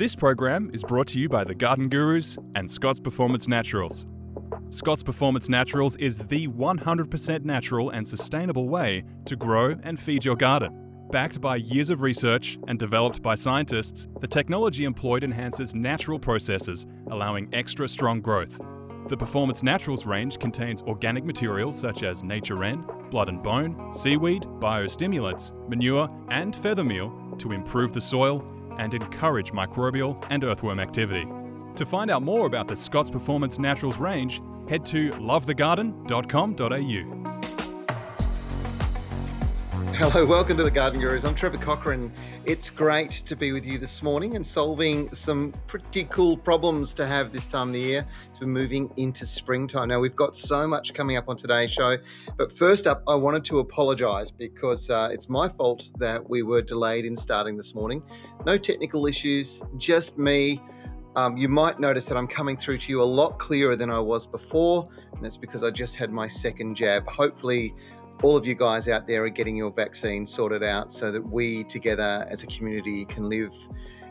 This program is brought to you by the Garden Gurus and Scott's Performance Naturals. Scott's Performance Naturals is the 100% natural and sustainable way to grow and feed your garden. Backed by years of research and developed by scientists, the technology employed enhances natural processes, allowing extra strong growth. The Performance Naturals range contains organic materials such as nature ren, blood and bone, seaweed, biostimulants, manure, and feather meal to improve the soil and encourage microbial and earthworm activity. To find out more about the Scott's Performance Naturals range, head to lovethegarden.com.au. Hello, welcome to the Garden Gurus. I'm Trevor Cochrane. It's great to be with you this morning and solving some pretty cool problems to have this time of the year as we're moving into springtime. Now, we've got so much coming up on today's show, but first up, I wanted to apologise because uh, it's my fault that we were delayed in starting this morning. No technical issues, just me. Um, you might notice that I'm coming through to you a lot clearer than I was before, and that's because I just had my second jab. Hopefully, all of you guys out there are getting your vaccine sorted out so that we together as a community can live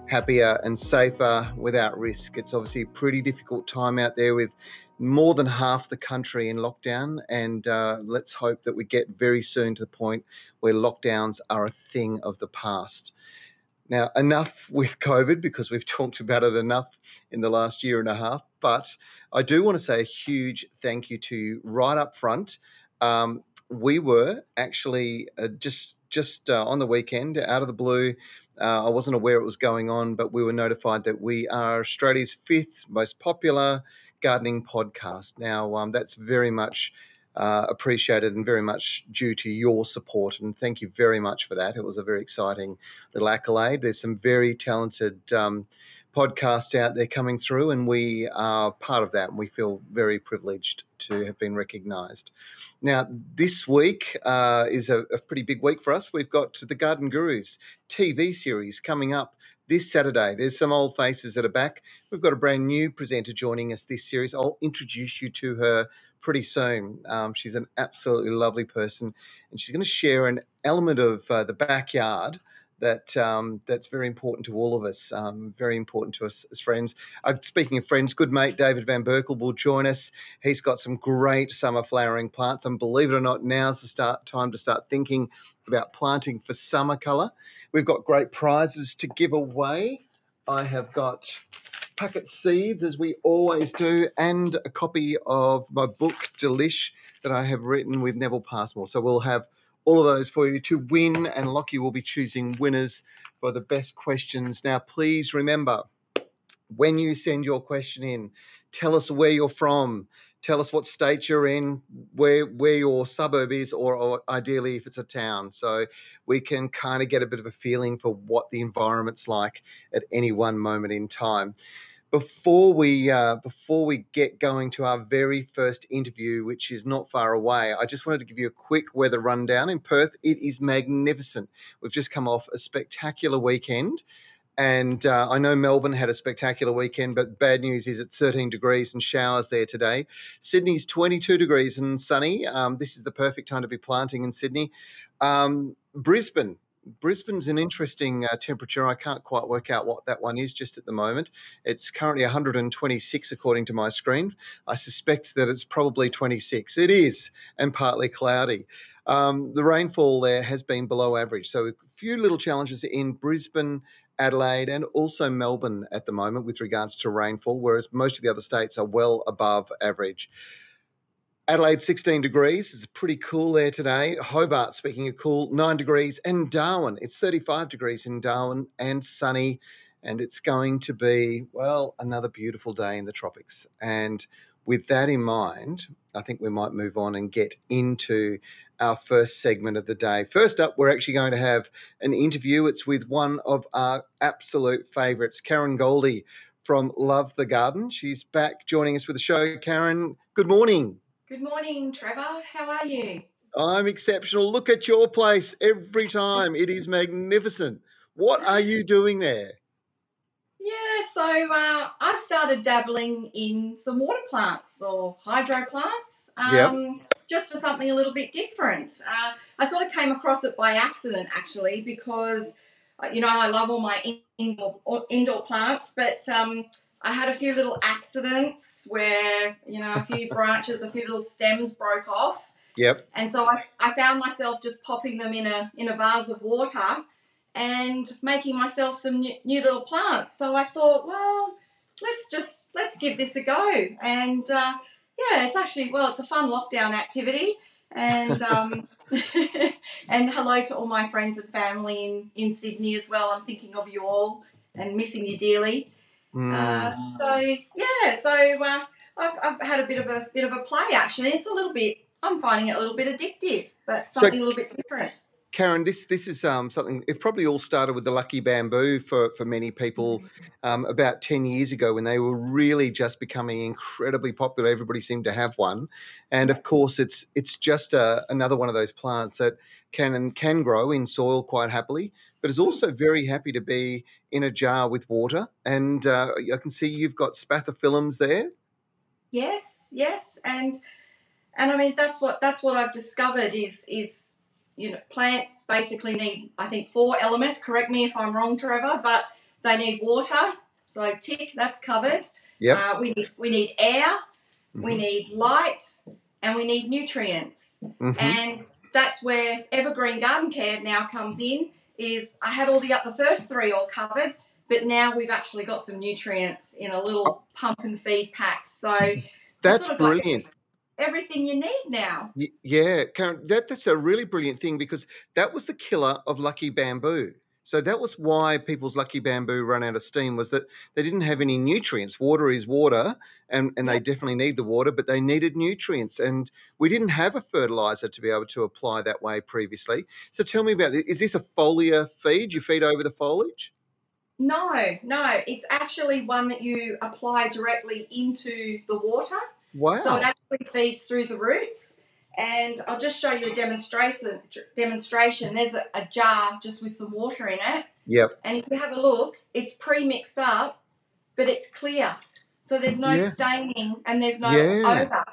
happier and safer without risk. It's obviously a pretty difficult time out there with more than half the country in lockdown. And uh, let's hope that we get very soon to the point where lockdowns are a thing of the past. Now, enough with COVID because we've talked about it enough in the last year and a half. But I do want to say a huge thank you to right up front. Um, we were actually uh, just just uh, on the weekend out of the blue. Uh, I wasn't aware it was going on, but we were notified that we are Australia's fifth most popular gardening podcast. Now, um, that's very much uh, appreciated and very much due to your support. And thank you very much for that. It was a very exciting little accolade. There's some very talented. Um, podcasts out there coming through, and we are part of that, and we feel very privileged to have been recognised. Now, this week uh, is a, a pretty big week for us. We've got the Garden Gurus TV series coming up this Saturday. There's some old faces that are back. We've got a brand new presenter joining us this series. I'll introduce you to her pretty soon. Um, she's an absolutely lovely person, and she's going to share an element of uh, the backyard that um, that's very important to all of us, um, very important to us as friends. Uh, speaking of friends, good mate David Van Berkel will join us. He's got some great summer flowering plants, and believe it or not, now's the start time to start thinking about planting for summer colour. We've got great prizes to give away. I have got packet seeds, as we always do, and a copy of my book Delish that I have written with Neville Passmore. So we'll have all of those for you to win, and Lockie will be choosing winners for the best questions. Now, please remember when you send your question in, tell us where you're from, tell us what state you're in, where where your suburb is, or, or ideally if it's a town, so we can kind of get a bit of a feeling for what the environment's like at any one moment in time before we uh, before we get going to our very first interview, which is not far away, I just wanted to give you a quick weather rundown in Perth. It is magnificent. We've just come off a spectacular weekend. And uh, I know Melbourne had a spectacular weekend, but bad news is it's 13 degrees and showers there today. Sydney's 22 degrees and sunny. Um, this is the perfect time to be planting in Sydney. Um, Brisbane, Brisbane's an interesting uh, temperature. I can't quite work out what that one is just at the moment. It's currently 126 according to my screen. I suspect that it's probably 26. It is, and partly cloudy. Um, the rainfall there has been below average. So a few little challenges in Brisbane, Adelaide, and also Melbourne at the moment with regards to rainfall, whereas most of the other states are well above average. Adelaide, 16 degrees. It's pretty cool there today. Hobart, speaking of cool, 9 degrees. And Darwin, it's 35 degrees in Darwin and sunny. And it's going to be, well, another beautiful day in the tropics. And with that in mind, I think we might move on and get into our first segment of the day. First up, we're actually going to have an interview. It's with one of our absolute favourites, Karen Goldie from Love the Garden. She's back joining us with the show. Karen, good morning. Good morning, Trevor. How are you? I'm exceptional. Look at your place every time. It is magnificent. What are you doing there? Yeah, so uh, I've started dabbling in some water plants or hydro plants. Um, yep. Just for something a little bit different. Uh, I sort of came across it by accident, actually, because uh, you know I love all my indoor indoor plants, but um, I had a few little accidents where you know a few branches, a few little stems broke off. Yep. And so I, I found myself just popping them in a in a vase of water and making myself some new, new little plants. So I thought, well, let's just let's give this a go. And uh, yeah, it's actually well, it's a fun lockdown activity. And um, and hello to all my friends and family in in Sydney as well. I'm thinking of you all and missing you dearly. Mm. Uh, so yeah, so uh, I've, I've had a bit of a bit of a play actually. It's a little bit. I'm finding it a little bit addictive, but something so, a little bit different. Karen, this this is um, something. It probably all started with the lucky bamboo for for many people mm-hmm. um, about ten years ago when they were really just becoming incredibly popular. Everybody seemed to have one, and of course, it's it's just a, uh, another one of those plants that can and can grow in soil quite happily, but is also very happy to be in a jar with water. And uh, I can see you've got spathiphyllums there. Yes, yes, and and I mean that's what that's what I've discovered is is you know, plants basically need, I think, four elements. Correct me if I'm wrong, Trevor, but they need water. So tick, that's covered. Yeah. Uh, we need we need air, mm-hmm. we need light, and we need nutrients. Mm-hmm. And that's where Evergreen Garden Care now comes in. Is I had all the the first three all covered, but now we've actually got some nutrients in a little pump and feed pack. So that's sort of brilliant everything you need now. Yeah, Karen, that, that's a really brilliant thing because that was the killer of Lucky Bamboo. So that was why people's Lucky Bamboo run out of steam was that they didn't have any nutrients. Water is water, and, and they definitely need the water, but they needed nutrients. And we didn't have a fertilizer to be able to apply that way previously. So tell me about it. Is this a foliar feed? You feed over the foliage? No, no. It's actually one that you apply directly into the water. Wow. So it actually feeds through the roots. And I'll just show you a demonstration. Demonstration. There's a, a jar just with some water in it. Yep. And if you have a look, it's pre-mixed up, but it's clear. So there's no yeah. staining and there's no yeah. odor.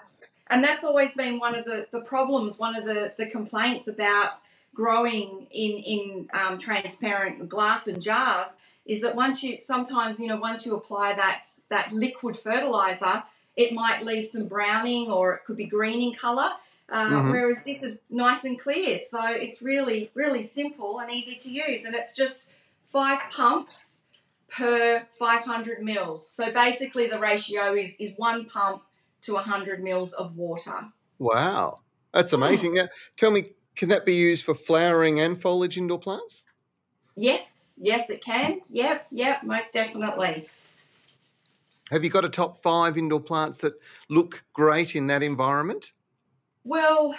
And that's always been one of the, the problems, one of the, the complaints about growing in, in um, transparent glass and jars is that once you sometimes, you know, once you apply that that liquid fertilizer, it might leave some browning or it could be green in colour. Uh, mm-hmm. Whereas this is nice and clear, so it's really, really simple and easy to use, and it's just five pumps per 500 mils. So basically, the ratio is is one pump to 100 mils of water. Wow, that's amazing. Now, tell me, can that be used for flowering and foliage indoor plants? Yes, yes, it can. Yep, yep, most definitely. Have you got a top five indoor plants that look great in that environment? Well,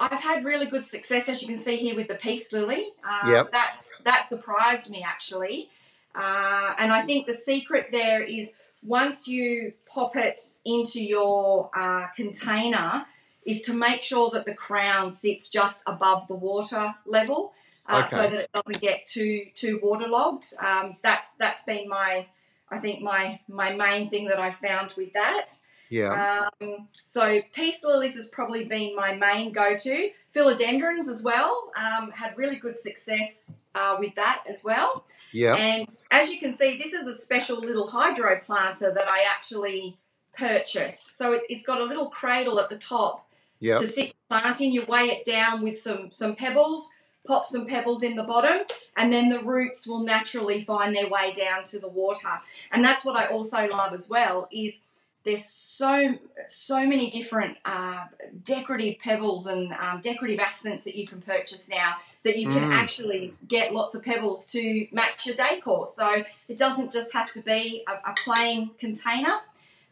I've had really good success, as you can see here, with the peace lily. Uh, yep. That that surprised me actually, uh, and I think the secret there is once you pop it into your uh, container, is to make sure that the crown sits just above the water level, uh, okay. so that it doesn't get too too waterlogged. Um, that's that's been my I think my my main thing that I found with that. Yeah. Um, so peace lilies has probably been my main go-to. Philodendrons as well um, had really good success uh, with that as well. Yeah. And as you can see, this is a special little hydro planter that I actually purchased. So it's, it's got a little cradle at the top yep. to sit planting. You weigh it down with some some pebbles pop some pebbles in the bottom, and then the roots will naturally find their way down to the water. And that's what I also love as well is there's so so many different uh, decorative pebbles and um, decorative accents that you can purchase now that you can mm. actually get lots of pebbles to match your decor. So it doesn't just have to be a, a plain container.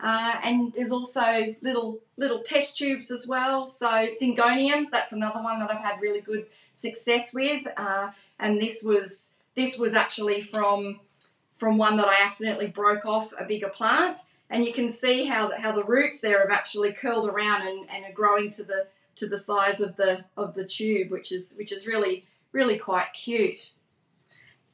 Uh, and there's also little little test tubes as well. So syngoniums, that's another one that I've had really good success with. Uh, and this was this was actually from from one that I accidentally broke off a bigger plant. And you can see how the, how the roots there have actually curled around and, and are growing to the to the size of the of the tube, which is which is really really quite cute.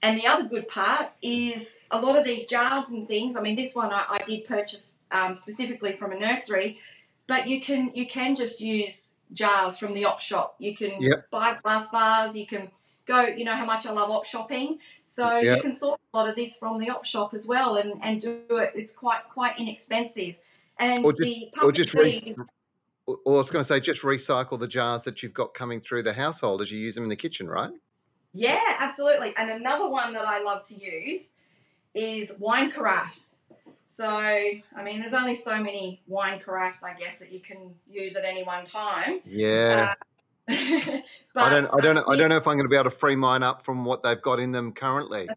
And the other good part is a lot of these jars and things. I mean, this one I, I did purchase um, specifically from a nursery, but you can you can just use jars from the op shop. You can yep. buy glass vase. You can go. You know how much I love op shopping, so yep. you can source a lot of this from the op shop as well, and and do it. It's quite quite inexpensive. And or just, the or just re- or I was going to say, just recycle the jars that you've got coming through the household as you use them in the kitchen, right? Yeah, absolutely. And another one that I love to use is wine carafes. So, I mean, there's only so many wine carafes, I guess, that you can use at any one time. Yeah. Uh, I don't, I don't, I don't know if I'm going to be able to free mine up from what they've got in them currently.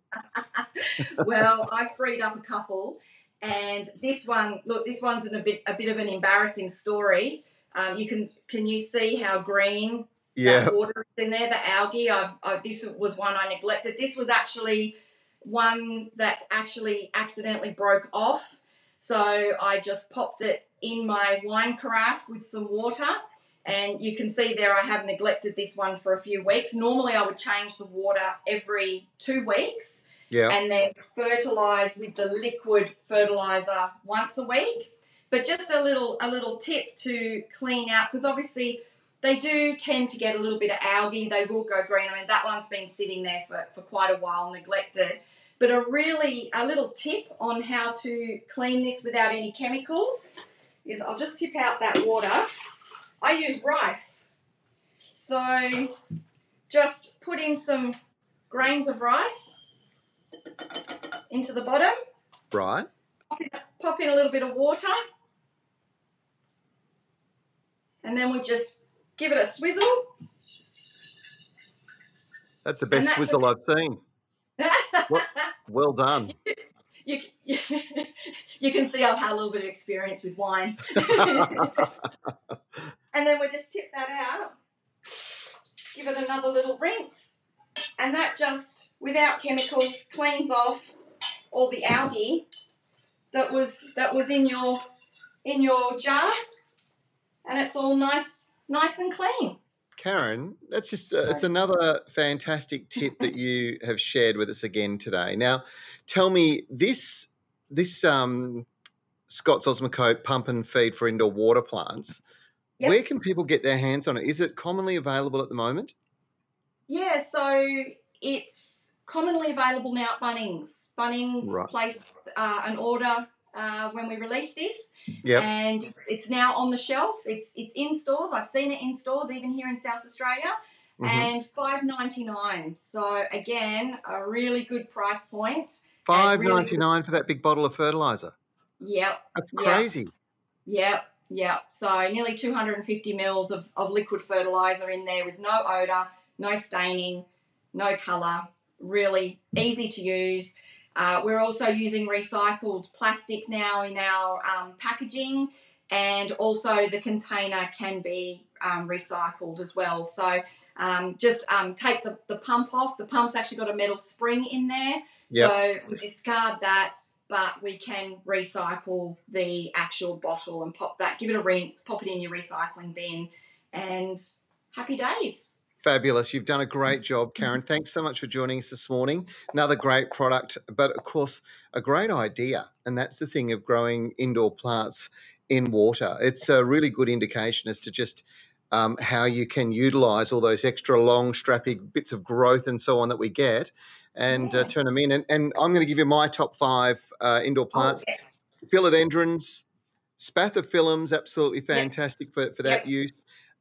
well, I freed up a couple, and this one, look, this one's a bit, a bit of an embarrassing story. Um, you can, can you see how green yeah. water is in there, the algae. I've, I, this was one I neglected. This was actually one that actually accidentally broke off. So I just popped it in my wine carafe with some water. And you can see there I have neglected this one for a few weeks. Normally I would change the water every two weeks. Yeah. And then fertilize with the liquid fertilizer once a week. But just a little a little tip to clean out because obviously they do tend to get a little bit of algae. They will go green. I mean, that one's been sitting there for, for quite a while, neglected. But a really, a little tip on how to clean this without any chemicals is I'll just tip out that water. I use rice. So just put in some grains of rice into the bottom. Right. Pop in, pop in a little bit of water. And then we just give it a swizzle. That's the best swizzle I've seen. well, well done. You, you, you, can see I've had a little bit of experience with wine. and then we just tip that out, give it another little rinse, and that just, without chemicals, cleans off all the algae that was that was in your in your jar, and it's all nice nice and clean. Karen, that's just uh, it's another fantastic tip that you have shared with us again today. Now, tell me this this um, Scott's Osmocote pump and feed for indoor water plants. Yep. Where can people get their hands on it? Is it commonly available at the moment? Yeah, so it's commonly available now at Bunnings. Bunnings right. placed uh, an order uh, when we released this. Yep. And it's, it's, now on the shelf. It's it's in stores. I've seen it in stores, even here in South Australia. Mm-hmm. And five ninety nine. So again, a really good price point. Five ninety nine really for that big bottle of fertilizer. Yep. That's crazy. Yep. Yep. Yeah, so nearly 250 mils of, of liquid fertilizer in there with no odor, no staining, no color. Really easy to use. Uh, we're also using recycled plastic now in our um, packaging, and also the container can be um, recycled as well. So um, just um, take the, the pump off. The pump's actually got a metal spring in there, yep. so we discard that. But we can recycle the actual bottle and pop that, give it a rinse, pop it in your recycling bin, and happy days. Fabulous. You've done a great job, Karen. Thanks so much for joining us this morning. Another great product, but of course, a great idea. And that's the thing of growing indoor plants in water. It's a really good indication as to just um, how you can utilize all those extra long, strappy bits of growth and so on that we get and uh, yeah. uh, turn them in. And, and, I'm going to give you my top five uh, indoor oh, plants. Oh, yes. Philodendrons, spathiphyllums, absolutely fantastic yep. for, for that yep. use.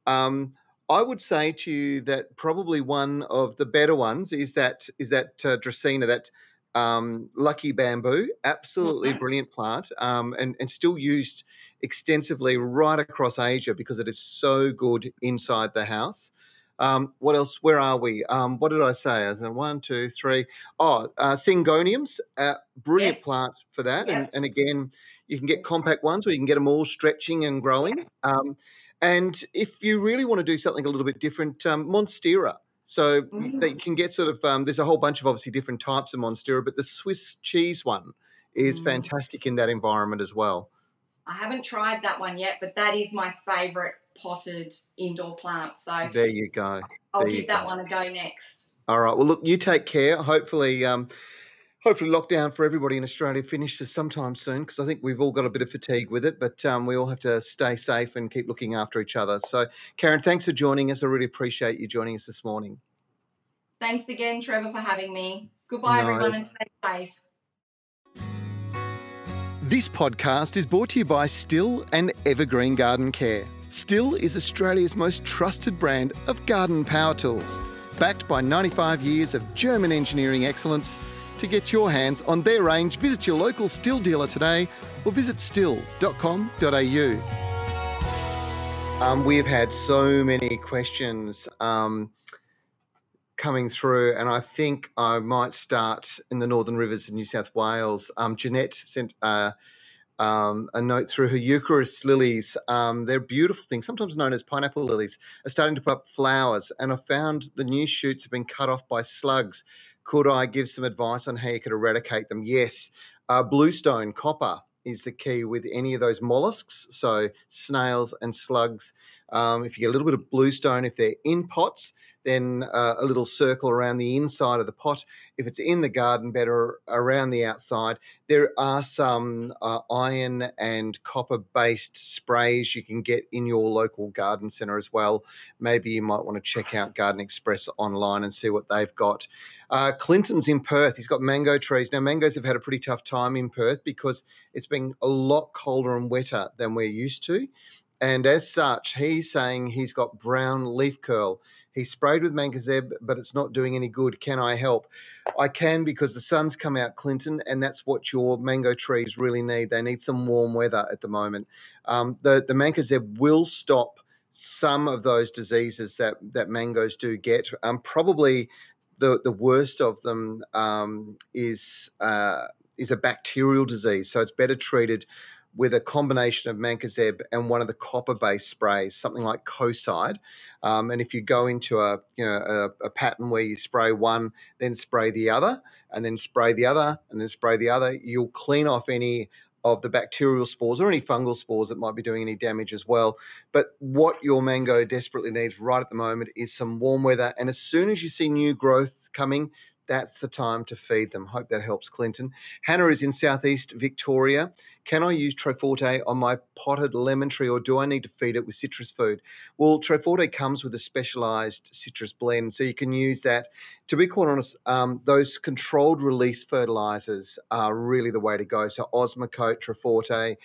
Um, I would say to you that probably one of the better ones is that is that uh, Dracaena, that um, lucky bamboo, absolutely mm-hmm. brilliant plant, um, and and still used extensively right across Asia because it is so good inside the house. Um, what else? Where are we? Um, what did I say? As in one, two, three. Oh, uh, syngoniums, uh, brilliant yes. plant for that. Yeah. And, and again, you can get compact ones, or you can get them all stretching and growing. Um, and if you really want to do something a little bit different, um, Monstera So mm. they can get sort of um, there's a whole bunch of obviously different types of monstera, but the Swiss cheese one is mm. fantastic in that environment as well. I haven't tried that one yet, but that is my favourite potted indoor plant. So there you go. I'll there give that go. one a go next. All right. Well, look, you take care. Hopefully, um, hopefully lockdown for everybody in Australia finishes sometime soon because I think we've all got a bit of fatigue with it, but um, we all have to stay safe and keep looking after each other. So, Karen, thanks for joining us. I really appreciate you joining us this morning. Thanks again, Trevor, for having me. Goodbye, no. everyone, and stay safe. This podcast is brought to you by Stihl and Evergreen Garden Care. Stihl is Australia's most trusted brand of garden power tools, backed by 95 years of German engineering excellence to get your hands on their range, visit your local Stihl dealer today or visit stihl.com.au. Um, we have had so many questions um, coming through, and I think I might start in the Northern Rivers of New South Wales. Um, Jeanette sent uh, um, a note through her Eucharis lilies. Um, they're beautiful things, sometimes known as pineapple lilies, are starting to put up flowers, and I found the new shoots have been cut off by slugs could I give some advice on how you could eradicate them? Yes. Uh, bluestone copper is the key with any of those mollusks, so snails and slugs. Um, if you get a little bit of bluestone, if they're in pots, then uh, a little circle around the inside of the pot. If it's in the garden better around the outside, there are some uh, iron and copper based sprays you can get in your local garden centre as well. Maybe you might want to check out Garden Express online and see what they've got. Uh, Clinton's in Perth. He's got mango trees. Now, mangoes have had a pretty tough time in Perth because it's been a lot colder and wetter than we're used to. And as such, he's saying he's got brown leaf curl. He sprayed with mancozeb, but it's not doing any good. Can I help? I can because the sun's come out, Clinton, and that's what your mango trees really need. They need some warm weather at the moment. Um, the the mancozeb will stop some of those diseases that that mangoes do get. Um, probably the the worst of them um, is uh, is a bacterial disease, so it's better treated with a combination of mancozeb and one of the copper-based sprays, something like Kocide. Um, and if you go into a you know a, a, pattern where you spray one, then spray the other, and then spray the other, and then spray the other, you'll clean off any of the bacterial spores or any fungal spores that might be doing any damage as well. But what your mango desperately needs right at the moment is some warm weather. And as soon as you see new growth coming, that's the time to feed them. Hope that helps, Clinton. Hannah is in southeast Victoria. Can I use Troforte on my potted lemon tree or do I need to feed it with citrus food? Well, Troforte comes with a specialized citrus blend, so you can use that. To be quite honest, um, those controlled release fertilizers are really the way to go. So Osmocote, Troforte,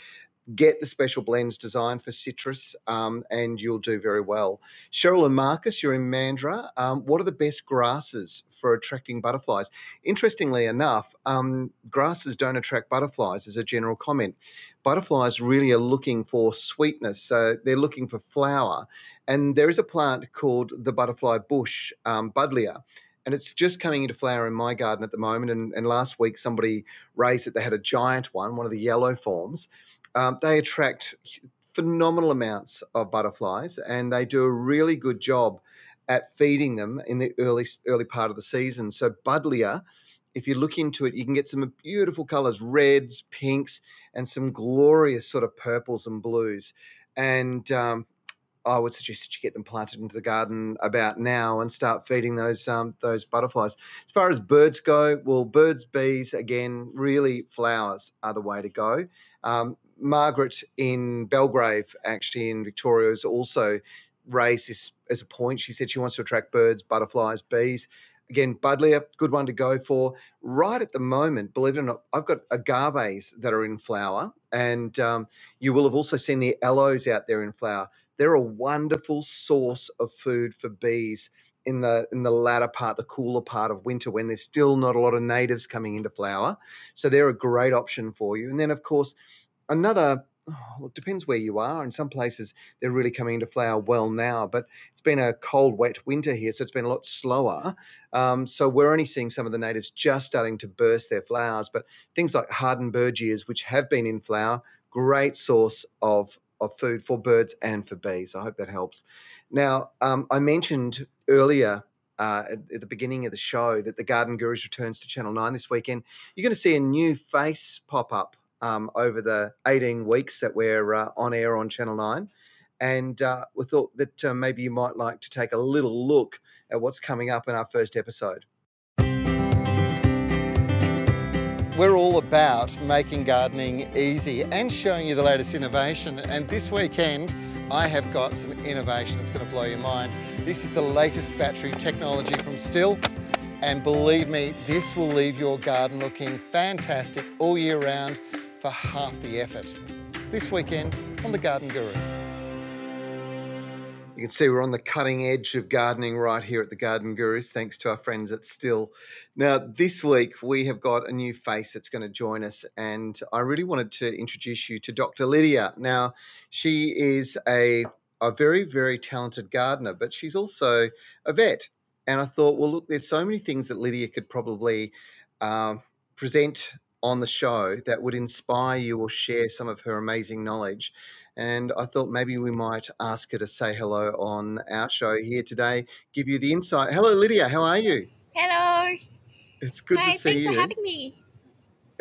get the special blends designed for citrus um, and you'll do very well. Cheryl and Marcus, you're in Mandra. Um, what are the best grasses for attracting butterflies? Interestingly enough, um, grasses don't attract butterflies as a general comment. Butterflies really are looking for sweetness, so they're looking for flower. And there is a plant called the butterfly bush, um, Buddleia and it's just coming into flower in my garden at the moment. And, and, last week, somebody raised it. They had a giant one, one of the yellow forms, um, they attract phenomenal amounts of butterflies, and they do a really good job at feeding them in the early early part of the season. So Buddleia, if you look into it, you can get some beautiful colors, reds, pinks, and some glorious sort of purples and blues. And um, I would suggest that you get them planted into the garden about now and start feeding those um, those butterflies. As far as birds go, well, birds, bees, again, really flowers are the way to go. Um, Margaret in Belgrave, actually in Victoria, has also raised this as a point. She said she wants to attract birds, butterflies, bees. Again, Buddleia, good one to go for. Right at the moment, believe it or not, I've got agaves that are in flower, and um, you will have also seen the aloes out there in flower. They're a wonderful source of food for bees in the in the latter part, the cooler part of winter, when there's still not a lot of natives coming into flower. So they're a great option for you. And then, of course, another oh, depends where you are. In some places, they're really coming into flower well now, but it's been a cold, wet winter here, so it's been a lot slower. Um, so we're only seeing some of the natives just starting to burst their flowers. But things like Hardenbergias, which have been in flower, great source of of food for birds and for bees. I hope that helps. Now, um, I mentioned earlier uh, at, the beginning of the show that the Garden Gurus returns to Channel 9 this weekend. You're going to see a new face pop up um, over the 18 weeks that we're uh, on air on Channel 9. And uh, we thought that uh, maybe you might like to take a little look at what's coming up in our first episode. We're all about making gardening easy and showing you the latest innovation. And this weekend, I have got some innovation that's going to blow your mind. This is the latest battery technology from Stihl. And believe me, this will leave your garden looking fantastic all year round for half the effort. This weekend on The Garden Gurus. You can see we're on the cutting edge of gardening right here at the Garden Gurus, thanks to our friends at Stihl. Now, this week we have got a new face that's going to join us, and I really wanted to introduce you to Dr. Lydia. Now, she is a, a very, very talented gardener, but she's also a vet. And I thought, well, look, there's so many things that Lydia could probably um, present on the show that would inspire you or share some of her amazing knowledge. And I thought maybe we might ask her to say hello on our show here today, give you the insight. Hello, Lydia. How are you? Hello. It's good Hi, to see thanks you. Thanks for having me.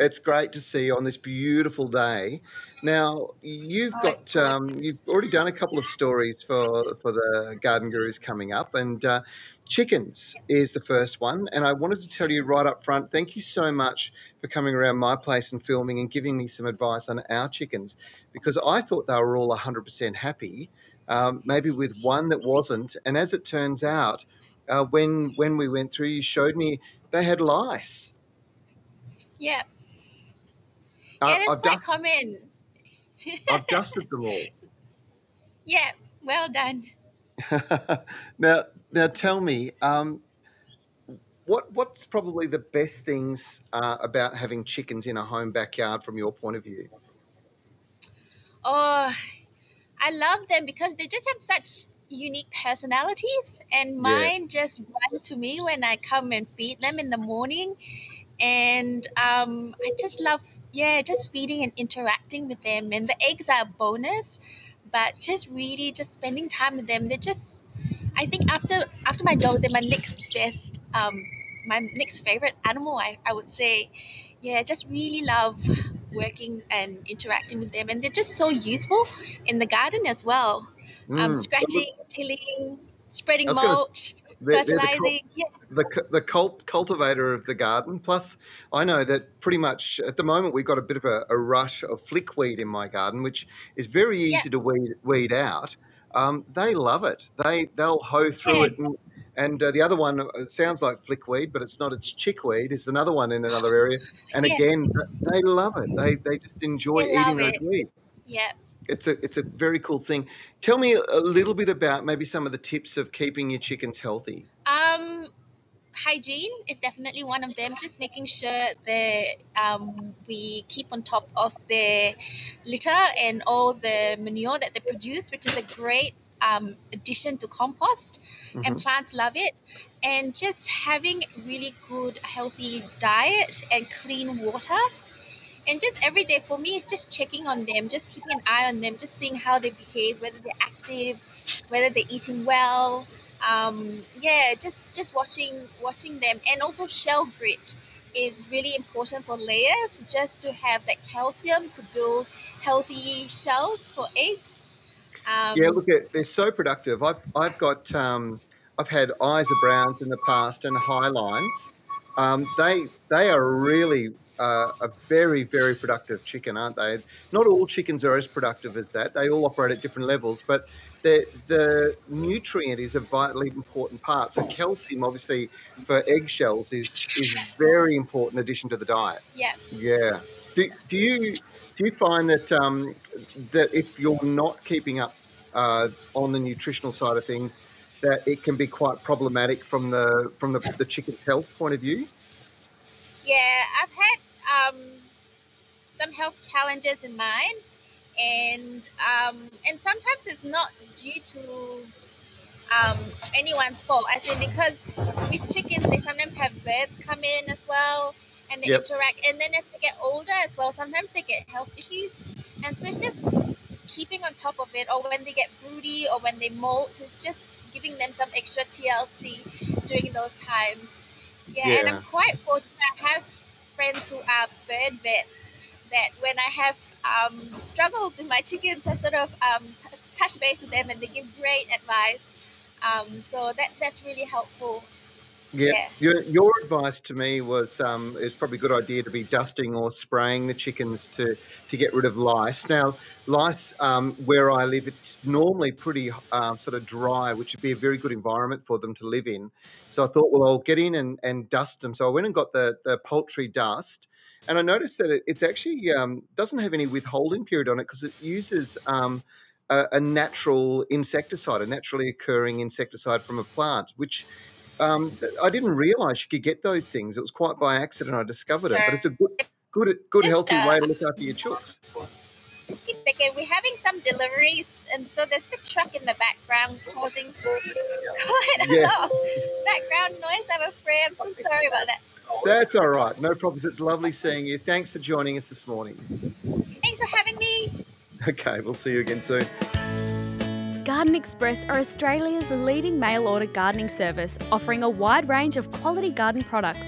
It's great to see you on this beautiful day. Now you've Oh, got um, you've already done a couple of stories for for the Garden Gurus coming up, and uh, chickens is the first one. And I wanted to tell you right up front, thank you so much for coming around my place and filming and giving me some advice on our chickens because I thought they were all 100% happy, um, maybe with one that wasn't. And as it turns out, uh, when when we went through, you showed me they had lice. Yeah, Uh, yeah, that's I've, quite common. I've dusted them all. Yeah, well done. now, now tell me, um, what what's probably the best things uh, about having chickens in a home backyard from your point of view? Oh, I love them because they just have such unique personalities, and Yeah. mine just run to me when I come and feed them in the morning. And um, I just love, yeah, just feeding and interacting with them. And the eggs are a bonus, but just really just spending time with them. They're just, I think after after my dog, they're my next best, um, my next favorite animal. I, I would say, yeah, just really love working and interacting with them, and they're just so useful in the garden as well. Um, Mm. Scratching, tilling, spreading was mulch, They're, they're the, cul- fertilizing. Yeah, the cu- the cult cultivator of the garden. Plus, I know that pretty much at the moment we've got a bit of a, a rush of flickweed in my garden, which is very yeah, easy to weed weed out. Um, they love it. They they'll hoe through yeah, it. And, and uh, the other one uh, it sounds like flickweed, but it's not. It's chickweed. Is another one in another area. And yeah. again, they love it. They they just enjoy They eating those it. weeds. Yeah. It's a it's a very cool thing. Tell me a a little bit about maybe some of the tips of keeping your chickens healthy. Um, hygiene is definitely one of them. Just making sure that um, we keep on top of their litter and all the manure that they produce, which is a great um, addition to compost, and hmm plants love it. And just having really good, healthy diet and clean water. And just every day for me, it's just checking on them, just keeping an eye on them, just seeing how they behave, whether they're active, whether they're eating well. Um, yeah, just just watching watching them, and also shell grit is really important for layers, just to have that calcium to build healthy shells for eggs. Yeah, Um, look at they're so productive. I've I've got um, I've had Isa Browns in the past and High Lines. Um, they they are really uh, a very very productive chicken, aren't they? Not all chickens are as productive as that. They all operate at different levels, but the the nutrient is a vitally important part. So calcium, obviously, for eggshells is is very important addition to the diet. yeah. Yeah. Do, do you do you find that um, that if you're not keeping up uh, on the nutritional side of things, that it can be quite problematic from the from the, the chicken's health point of view? Yeah, I've had um, some health challenges in mine, and um, and sometimes it's not due to um, anyone's fault. I say because with chickens, they sometimes have birds come in as well, and they Yep. interact. And then as they get older as well, sometimes they get health issues, and so it's just keeping on top of it. Or when they get broody, or when they molt, it's just giving them some extra TLC during those times. Yeah, yeah. and I'm quite fortunate. I have friends who are bird vets that when I have um, struggles with my chickens, I sort of um, t- touch base with them and they give great advice. Um, so that that's really helpful. Yeah. yeah. Your, your advice to me was um, it's probably a good idea to be dusting or spraying the chickens to to get rid of lice. Now, lice um, where I live, it's normally pretty um, sort of dry, which would be a very good environment for them to live in. So I thought, well, I'll get in and, and dust them. So I went and got the the poultry dust, and I noticed that it, it's actually um, doesn't have any withholding period on it because it uses um, a natural insecticide, a naturally occurring insecticide from a plant, which um, I didn't realize you could get those things. It was quite by accident I discovered it, but it's a good, good, good, Just, healthy way to look after your chooks. Just keep thinking, we're having some deliveries, and so there's the truck in the background causing quite a yeah. lot of background noise. I'm afraid. I'm so sorry about that. That's all right. No problems. It's lovely seeing you. Thanks for joining us this morning. Thanks for having me. Okay, we'll see you again soon. Garden Express are Australia's leading mail order gardening service, offering a wide range of quality garden products.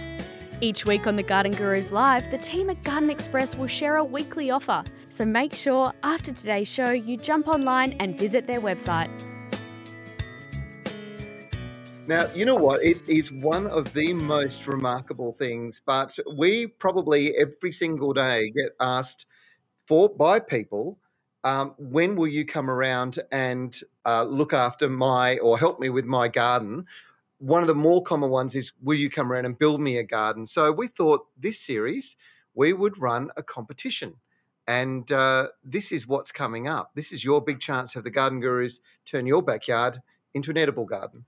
Each week on the Garden Gurus Live, the team at Garden Express will share a weekly offer. So make sure after today's show you jump online and visit their website. Now, you know what? It is one of the most remarkable things, but we probably every single day get asked for by people um, when will you come around and uh, look after my or help me with my garden? One of the more common ones is, will you come around and build me a garden? So we thought this series we would run a competition. And uh, this is what's coming up. This is your big chance to have the garden gurus turn your backyard into an edible garden.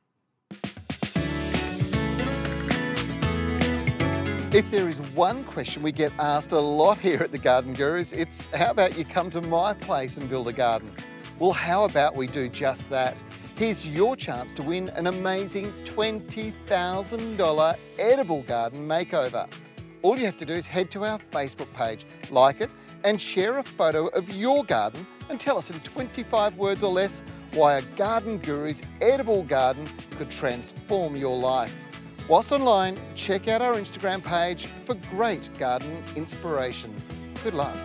If there is one question we get asked a lot here at the Garden Gurus, it's how about you come to my place and build a garden? Well, how about we do just that? Here's your chance to win an amazing $20,000 edible garden makeover. All you have to do is head to our Facebook page, like it, and share a photo of your garden and tell us in 25 words or less why a Garden Guru's edible garden could transform your life. Whilst online, check out our Instagram page for great garden inspiration. Good luck.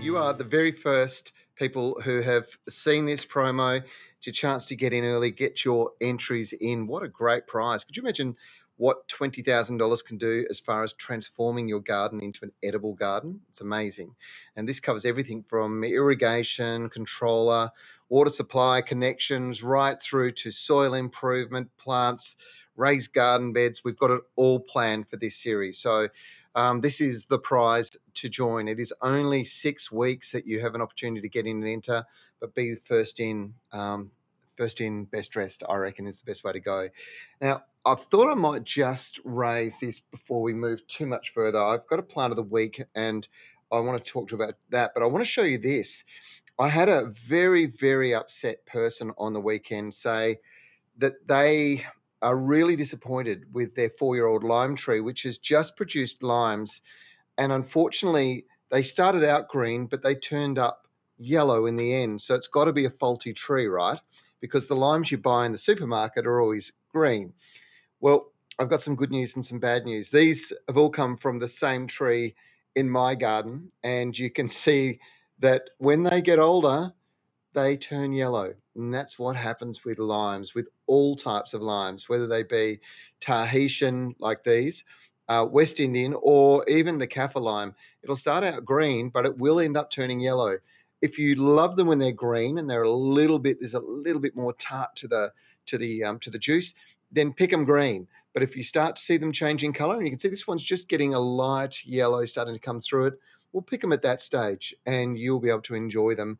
You are the very first people who have seen this promo. It's your chance to get in early, get your entries in. What a great prize. Could you imagine what $20,000 can do as far as transforming your garden into an edible garden? It's amazing. And this covers everything from irrigation, controller, water supply connections, right through to soil improvement, plants, raised garden beds. We've got it all planned for this series. So um, this is the prize to join. It is only six weeks that you have an opportunity to get in and enter, but be first in. Um, first in, best dressed, I reckon is the best way to go. Now, I thought I might just raise this before we move too much further. I've got a plant of the week and I want to talk to you about that, but I want to show you this. I had a very, very upset person on the weekend say that they are really disappointed with their four year old lime tree, which has just produced limes. And unfortunately, they started out green, but they turned up yellow in the end. So it's got to be a faulty tree, right? Because the limes you buy in the supermarket are always green. Well, I've got some good news and some bad news. These have all come from the same tree in my garden. And you can see that when they get older, they turn yellow. And that's what happens with limes, with all types of limes, whether they be Tahitian like these, uh, West Indian, or even the Kaffir lime. It'll start out green, but it will end up turning yellow. If you love them when they're green and they're a little bit, there's a little bit more tart to the to the um, to the juice, then pick them green. But if you start to see them changing color, and you can see this one's just getting a light yellow starting to come through it, we'll pick them at that stage, and you'll be able to enjoy them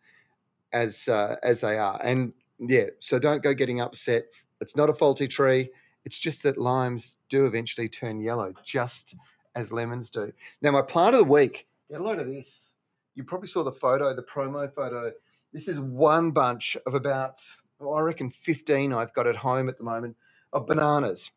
as uh, as they are. And yeah, so don't go getting upset. It's not a faulty tree. It's just that limes do eventually turn yellow, just as lemons do. Now, my plant of the week. Get a load of this. You probably saw the photo, the promo photo. This is one bunch of about, oh, I reckon, 15 I've got at home at the moment of bananas.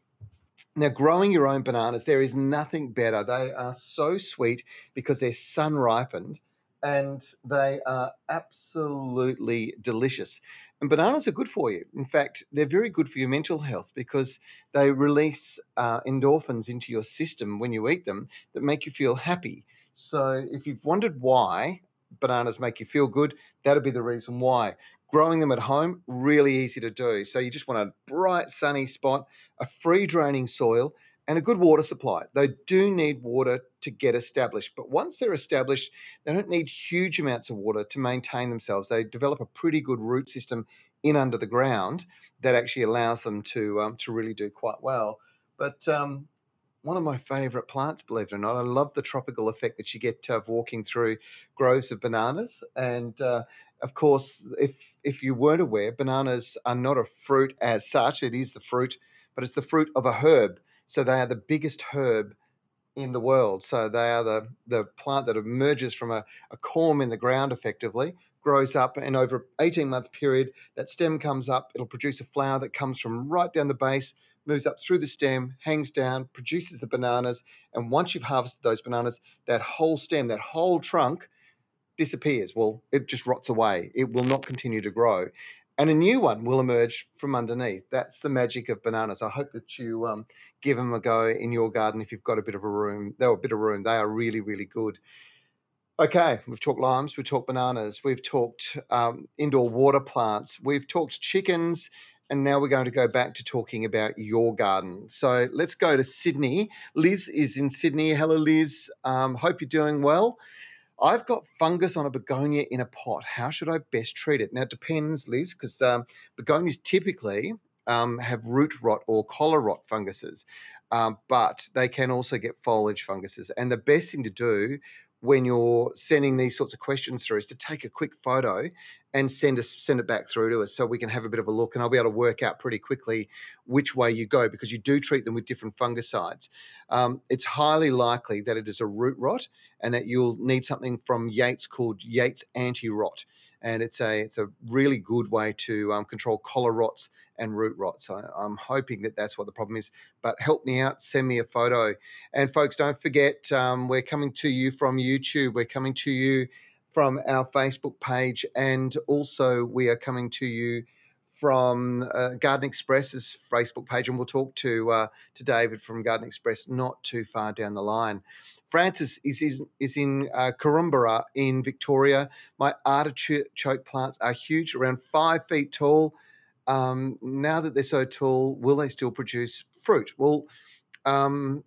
Now, growing your own bananas, there is nothing better. They are so sweet because they're sun ripened and they are absolutely delicious. And bananas are good for you. In fact, they're very good for your mental health because they release uh, endorphins into your system when you eat them that make you feel happy. So, if you've wondered why bananas make you feel good, that'll be the reason why. Growing them at home, really easy to do. So, you just want a bright, sunny spot, a free draining soil, and a good water supply. They do need water to get established, but once they're established, they don't need huge amounts of water to maintain themselves. They develop a pretty good root system in under the ground that actually allows them to um, to really do quite well. But um, one of my favorite plants, believe it or not, I love the tropical effect that you get of walking through groves of bananas. And uh, of course, if if you weren't aware, bananas are not a fruit as such. It is the fruit, but it's the fruit of a herb. So they are the biggest herb in the world. So they are the, the plant that emerges from a, a corm in the ground effectively, grows up, and over an 18 month period, that stem comes up. It'll produce a flower that comes from right down the base, moves up through the stem, hangs down, produces the bananas. And once you've harvested those bananas, that whole stem, that whole trunk disappears. Well, it just rots away. It will not continue to grow and a new one will emerge from underneath. That's the magic of bananas. I hope that you um, give them a go in your garden if you've got a bit of a room. They're a bit of room. They are really, really good. Okay, we've talked limes, we've talked bananas, we've talked um, indoor water plants, we've talked chickens, and now we're going to go back to talking about your garden. So let's go to Sydney. Liz is in Sydney. Hello, Liz. Um, hope you're doing well. I've got fungus on a begonia in a pot. How should I best treat it? Now, it depends, Liz, because um, begonias typically um, have root rot or collar rot funguses, um, but they can also get foliage funguses. And the best thing to do when you're sending these sorts of questions through is to take a quick photo and send us send it back through to us so we can have a bit of a look and I'll be able to work out pretty quickly which way you go because you do treat them with different fungicides. Um, it's highly likely that it is a root rot and that you'll need something from Yates called Yates anti-rot and it's a it's a really good way to um, control collar rots and root rot. So I'm hoping that that's what the problem is. But help me out, send me a photo. And folks, don't forget, um, we're coming to you from YouTube. We're coming to you from our Facebook page, and also we are coming to you from uh, Garden Express's Facebook page, and we'll talk to uh, to David from Garden Express not too far down the line. Francis is is, is in uh, in Victoria. My artichoke plants are huge, around five feet tall. Um, now that they're so tall, will they still produce fruit? Well, um,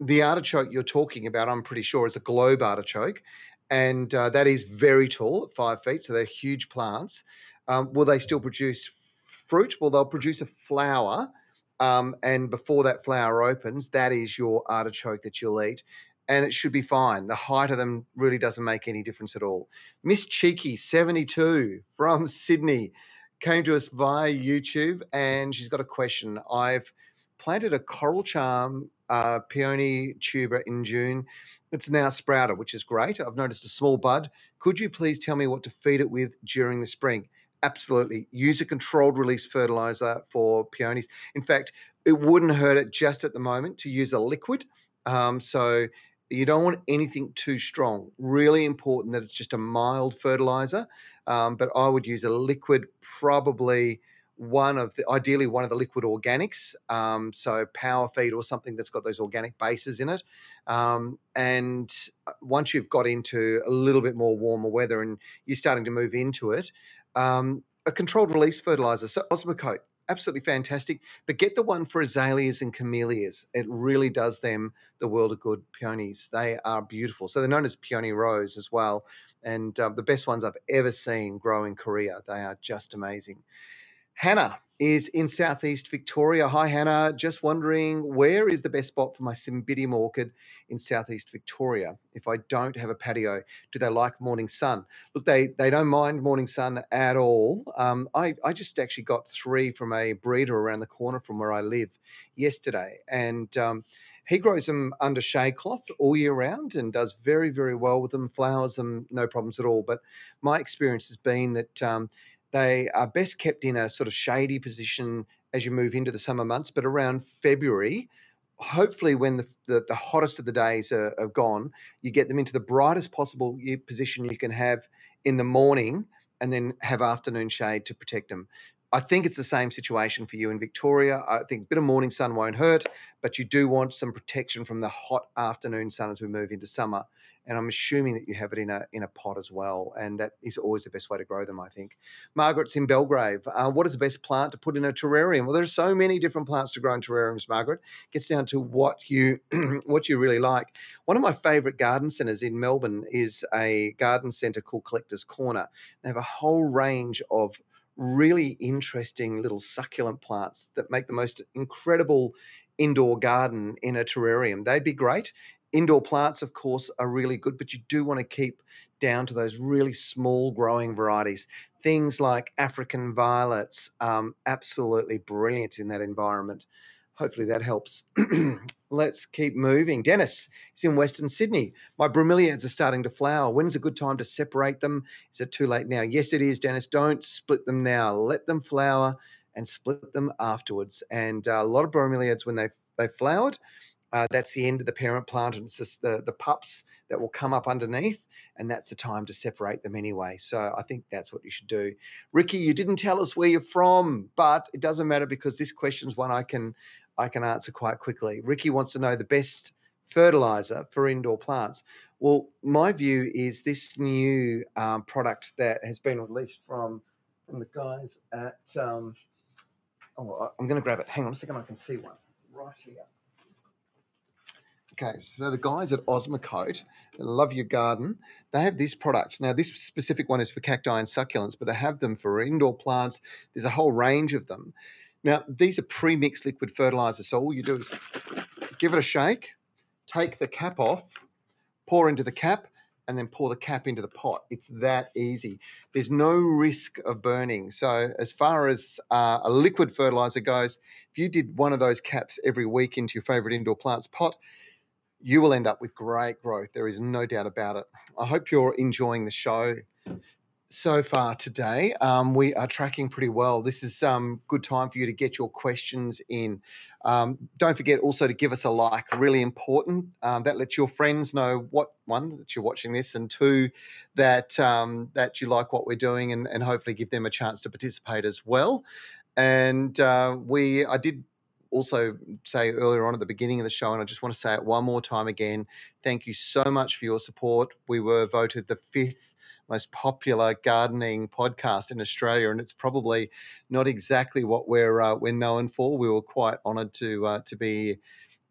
the artichoke you're talking about, I'm pretty sure, is a globe artichoke, and uh, that is very tall at five feet. So they're huge plants. Um, will they still produce fruit? Well, they'll produce a flower. Um, and before that flower opens, that is your artichoke that you'll eat. And it should be fine. The height of them really doesn't make any difference at all. Miss Cheeky, 72 from Sydney, came to us via YouTube and she's got a question. I've planted a coral charm uh, peony tuber in June. It's now sprouted, which is great. I've noticed a small bud. Could you please tell me what to feed it with during the spring? Absolutely. Use a controlled release fertilizer for peonies. In fact, it wouldn't hurt it just at the moment to use a liquid. Um, so you don't want anything too strong. Really important that it's just a mild fertilizer. Um, but I would use a liquid, probably one of the ideally one of the liquid organics, um, so power feed or something that's got those organic bases in it. Um, and uh, once you've got into a little bit more warmer weather and you're starting to move into it, um, a controlled release fertilizer, so Osmocote, absolutely fantastic. But get the one for azaleas and camellias. It really does them the world of good. Peonies, they are beautiful. So they're known as peony rose as well, and uh, the best ones I've ever seen grow in Korea. They are just amazing. Hannah is in southeast Victoria. Hi, Hannah. Just wondering where is the best spot for my Cymbidium orchid in southeast Victoria? If I don't have a patio, do they like morning sun? Look, they they don't mind morning sun at all. Um, I I just actually got three from a breeder around the corner from where I live yesterday, and. Um, he grows them under shade cloth all year round and does very, very well with them, flowers them, no problems at all. But my experience has been that um, they are best kept in a sort of shady position as you move into the summer months, but around February, hopefully when the, the, the, hottest of the days are, are, gone, you get them into the brightest possible position you can have in the morning and then have afternoon shade to protect them. I think it's the same situation for you in Victoria. I think a bit of morning sun won't hurt, but you do want some protection from the hot afternoon sun as we move into summer and I'm assuming that you have it in a in a pot as well, and that is always the best way to grow them. I think. Margaret's in Belgrave. Uh, what is the best plant to put in a terrarium? Well, there's so many different plants to grow in terrariums. Margaret it gets down to what you what you really like. One of my favourite garden centres in Melbourne is a garden centre called Collectors Corner. They have a whole range of really interesting little succulent plants that make the most incredible indoor garden in a terrarium. They'd be great. Indoor plants, of course, are really good, but you do want to keep down to those really small growing varieties. Things like African violets, um, absolutely brilliant in that environment. Hopefully that helps. Let's keep moving. Dennis is in Western Sydney. My bromeliads are starting to flower. When's a good time to separate them? Is it too late now? Yes, it is, Dennis. Don't split them now. Let them flower and split them afterwards. And uh, a lot of bromeliads, when they they flowered, uh, that's the end of the parent plant, and it's just the, the pups that will come up underneath, and that's the time to separate them anyway. So I think that's what you should do. Ricky, you didn't tell us where you're from, but it doesn't matter because this question's one I can I can answer quite quickly. Ricky wants to know the best fertilizer for indoor plants. Well, my view is this new um, product that has been released from from the guys at. Um, oh, I'm going to grab it. Hang on a second. I can see one right here. Okay, so the guys at Osmocote, Love Your Garden, they have this product. Now, this specific one is for cacti and succulents, but they have them for indoor plants. There's a whole range of them. Now, these are pre-mixed liquid fertilizers. So all you do is give it a shake, take the cap off, pour into the cap, and then pour the cap into the pot. It's that easy. There's no risk of burning. So, as far as uh, a liquid fertilizer goes, if you did one of those caps every week into your favorite indoor plants pot, you will end up with great growth. There is no doubt about it. I hope you're enjoying the show so far today. Um, we are tracking pretty well. This is um, good time for you to get your questions in. Um, don't forget also to give us a like, really important. Um, that lets your friends know what one that you're watching this, and two that um, that you like what we're doing, and, and hopefully give them a chance to participate as well. And uh, we, I did also say earlier on at the beginning of the show, and I just want to say it one more time again. Thank you so much for your support. We were voted the fifth most popular gardening podcast in Australia, and it's probably not exactly what we're uh, we're known for. We were quite honoured to uh, to be.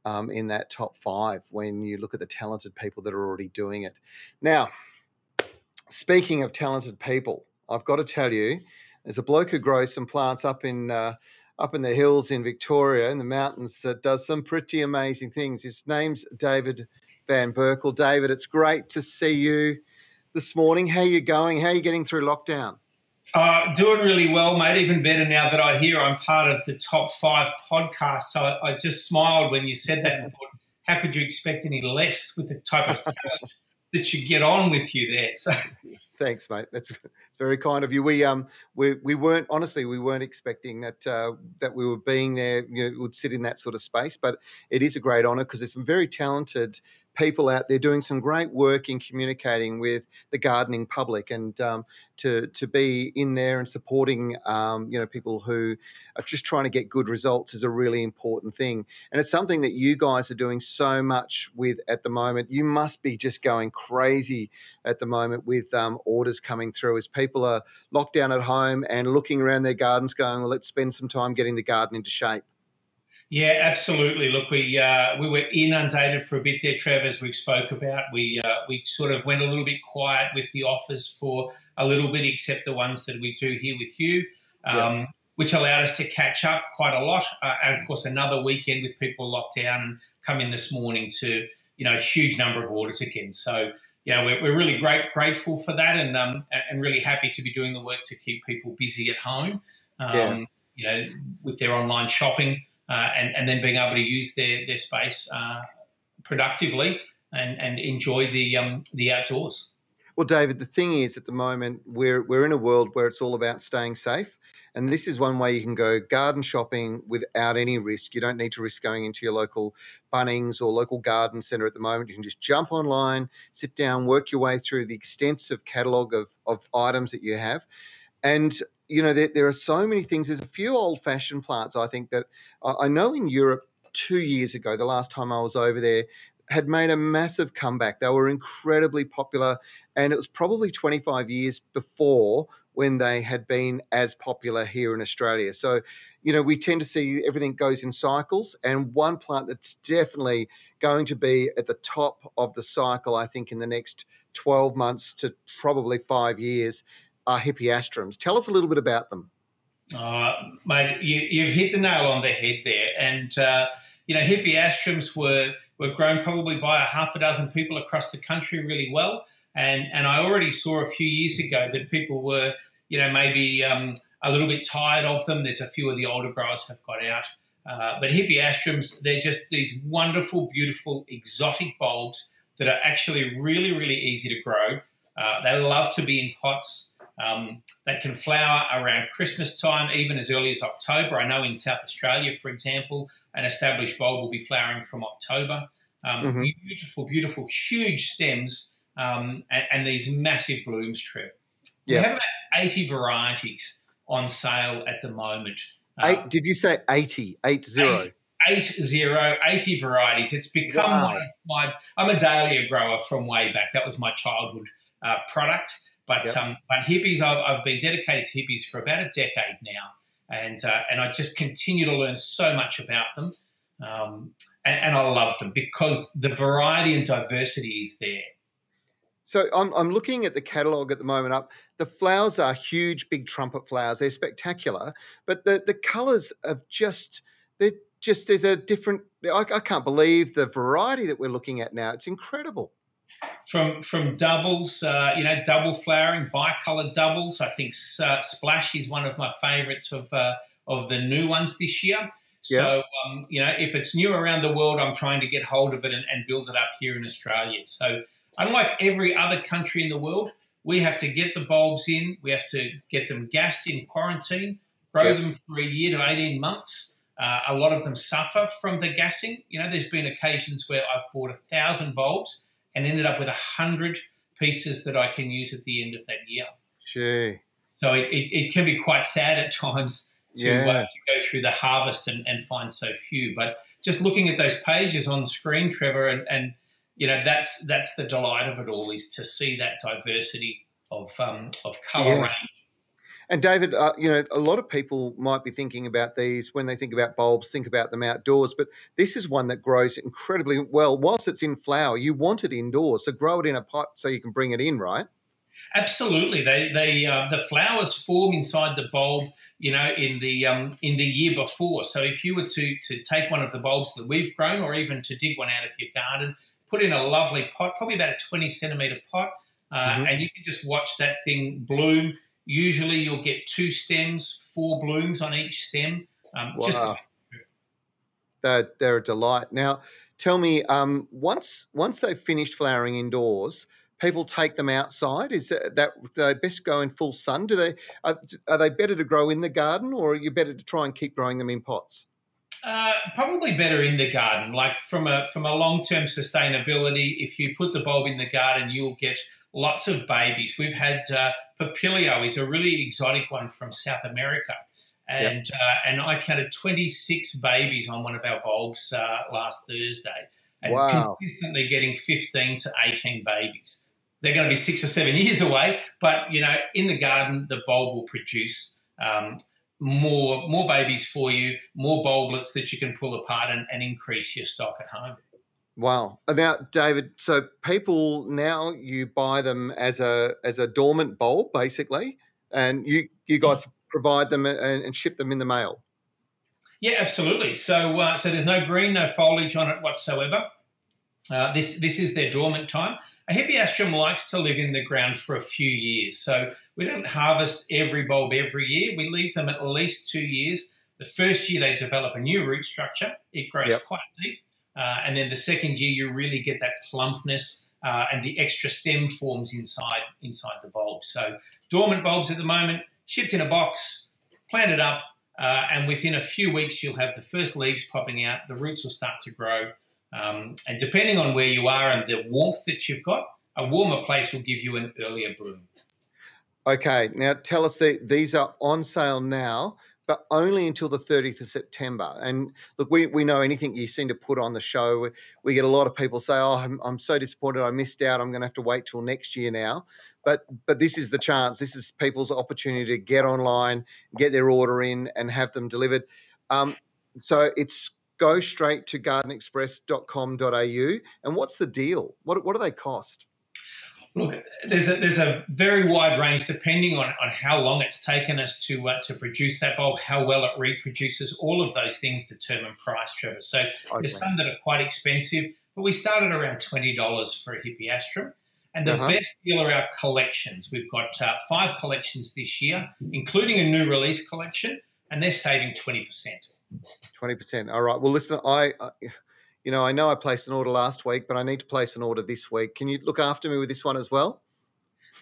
Um, in that top five, when you look at the talented people that are already doing it. Now, speaking of talented people, I've got to tell you, there's a bloke who grows some plants up in uh, up in the hills in Victoria in the mountains that does some pretty amazing things. His name's David Van Berkel. David, it's great to see you this morning. How are you going? How are you getting through lockdown? Uh, doing really well, mate. Even better now that I hear I'm part of the top five podcasts. So I, I just smiled when you said that and thought, how could you expect any less with the type of talent that you get on with you there? So Thanks, mate. That's, very kind of you. We um we we weren't honestly we weren't expecting that uh, that we were being there. You know, would sit in that sort of space, but it is a great honour because there's some very talented people out there doing some great work in communicating with the gardening public and um, to to be in there and supporting um, you know people who are just trying to get good results is a really important thing. And it's something that you guys are doing so much with at the moment. You must be just going crazy at the moment with um, orders coming through as people are locked down at home and looking around their gardens going well let's spend some time getting the garden into shape yeah, absolutely. Look, we uh, we were inundated for a bit there, Trev, as we spoke about. We uh, we sort of went a little bit quiet with the offers for a little bit, except the ones that we do here with you, um, yeah. which allowed us to catch up quite a lot. Uh, and of course, another weekend with people locked down and come in this morning to you know a huge number of orders again. So you know we're, we're really great grateful for that, and um, and really happy to be doing the work to keep people busy at home. Um, yeah. You know, with their online shopping and, and then being able to use their, their space uh, productively and, and enjoy the, um, the outdoors. Well, David, the thing is, at the moment, we're we're in a world where it's all about staying safe, and this is one way you can go garden shopping without any risk. You don't need to risk going into your local Bunnings or local garden centre at the moment. You can just jump online, sit down, work your way through the extensive catalogue of of items that you have, and you know there, there are so many things. There's a few old-fashioned plants I think that I know in Europe two years ago, the last time I was over there, had made a massive comeback. They were incredibly popular, and it was probably 25 years before when they had been as popular here in Australia. So, you know, we tend to see everything goes in cycles, and one plant that's definitely going to be at the top of the cycle, I think, in the next 12 months to probably five years are hippeastrums. Tell us a little bit about them. Uh, mate, you, have hit the nail on the head there. And, uh, you know, hippeastrums were were grown probably by a half a dozen people across the country really well. And, and I already saw a few years ago that people were, you know, maybe um, a little bit tired of them. There's a few of the older growers have got out. Uh, but hippeastrums, they're just these wonderful, beautiful, exotic bulbs that are actually really, really easy to grow. Uh, they love to be in pots. Um, they can flower around Christmas time, even as early as October. I know in South Australia, for example, an established bulb will be flowering from October. Um, mm-hmm. Beautiful, beautiful, huge stems um, and, and, these massive blooms, Trev. Yeah. We have about 80 varieties on sale at the moment. Eight, um, did you say 80? Eight zero? Eight, eight zero, 80 varieties. It's become wow. one of my, I'm a dahlia grower from way back. That was my childhood uh, product. But, yep. um, but hippies, I've, I've, been dedicated to hippies for about a decade now and uh, and I just continue to learn so much about them, um, and, and, I love them because the variety and diversity is there. So I'm I'm looking at the catalogue at the moment. Up the flowers are huge, big trumpet flowers. They're spectacular, but the the colours of just they're just there's a different. I, I can't believe the variety that we're looking at now. It's incredible from from doubles, uh, you know, double flowering, bicolored doubles. I think uh, Splash is one of my favourites of uh, of the new ones this year. So, um, you know, if it's new around the world, I'm trying to get hold of it and, and, build it up here in Australia. So, unlike every other country in the world, we have to get the bulbs in, we have to get them gassed in quarantine, grow yep. them for a year to 18 months. Uh, a lot of them suffer from the gassing. You know, there's been occasions where I've bought a thousand bulbs and ended up with a hundred pieces that I can use at the end of that year. Gee. So it, it, it can be quite sad at times to, yeah. uh, to go through the harvest and, and find so few. But just looking at those pages on screen, Trevor, and, and you know that's that's the delight of it all is to see that diversity of um, of colour yeah. range and David, uh, you know, a lot of people might be thinking about these when they think about bulbs, think about them outdoors, but this is one that grows incredibly well. Whilst it's in flower, you want it indoors, so grow it in a pot so you can bring it in, right? Absolutely, they they uh, the flowers form inside the bulb, you know, in the um, in the year before. So if you were to to take one of the bulbs that we've grown, or even to dig one out of your garden, put in a lovely pot, probably about a twenty centimeter pot, uh, mm-hmm. and you can just watch that thing bloom Usually you'll get two stems, four blooms on each stem. Um, wow. Just they're, they're a delight. Now, tell me, um, once once they've finished flowering indoors, people take them outside. Is that, that they best go in full sun? Do they are, are, they better to grow in the garden, or are you better to try and keep growing them in pots? Uh, probably better in the garden. Like from a from a long term sustainability, if you put the bulb in the garden, you'll get lots of babies. We've had uh, Papilio is a really exotic one from South America. And yep. uh, and I counted 26 babies on one of our bulbs uh, last Thursday, and wow. consistently getting 15 to 18 babies. They're going to be six or seven years away, but you know, in the garden, the bulb will produce um, more more babies for you, more bulblets that you can pull apart and, and increase your stock at home. Wow. Now, David, so people now you buy them as a as a dormant bulb, basically, and you you guys provide them and, and ship them in the mail. Yeah, absolutely. So uh, so there's no green, no foliage on it whatsoever. Uh, this this is their dormant time. A hippeastrum likes to live in the ground for a few years, so we don't harvest every bulb every year. We leave them at least two years. The first year they develop a new root structure. It grows yep. quite deep uh, and then the second year, you really get that plumpness uh, and the extra stem forms inside inside the bulb. So dormant bulbs at the moment, shipped in a box, planted up, uh, and within a few weeks you'll have the first leaves popping out. The roots will start to grow, um, and depending on where you are and the warmth that you've got, a warmer place will give you an earlier bloom. Okay, now tell us that these are on sale now but only until the 30th of September. And look, we, we know anything you seem to put on the show, we, get a lot of people say, "Oh, I'm, I'm so disappointed, I missed out. I'm going to have to wait till next year now." But but this is the chance. This is people's opportunity to get online, get their order in, and have them delivered. Um, so it's go straight to gardenexpress.com.au. And what's the deal? What what do they cost? Look, there's a, there's a very wide range depending on, on how long it's taken us to uh, to produce that bulb, how well it reproduces. All of those things determine price, Trevor. So okay. there's some that are quite expensive, but we started around twenty dollars for a hippeastrum. And the uh-huh. best deal are our collections. We've got uh, five collections this year, including a new release collection, and they're saving twenty percent. Twenty percent. All right. Well, listen, I. Uh, you know, I know I placed an order last week, but I need to place an order this week. Can you look after me with this one as well?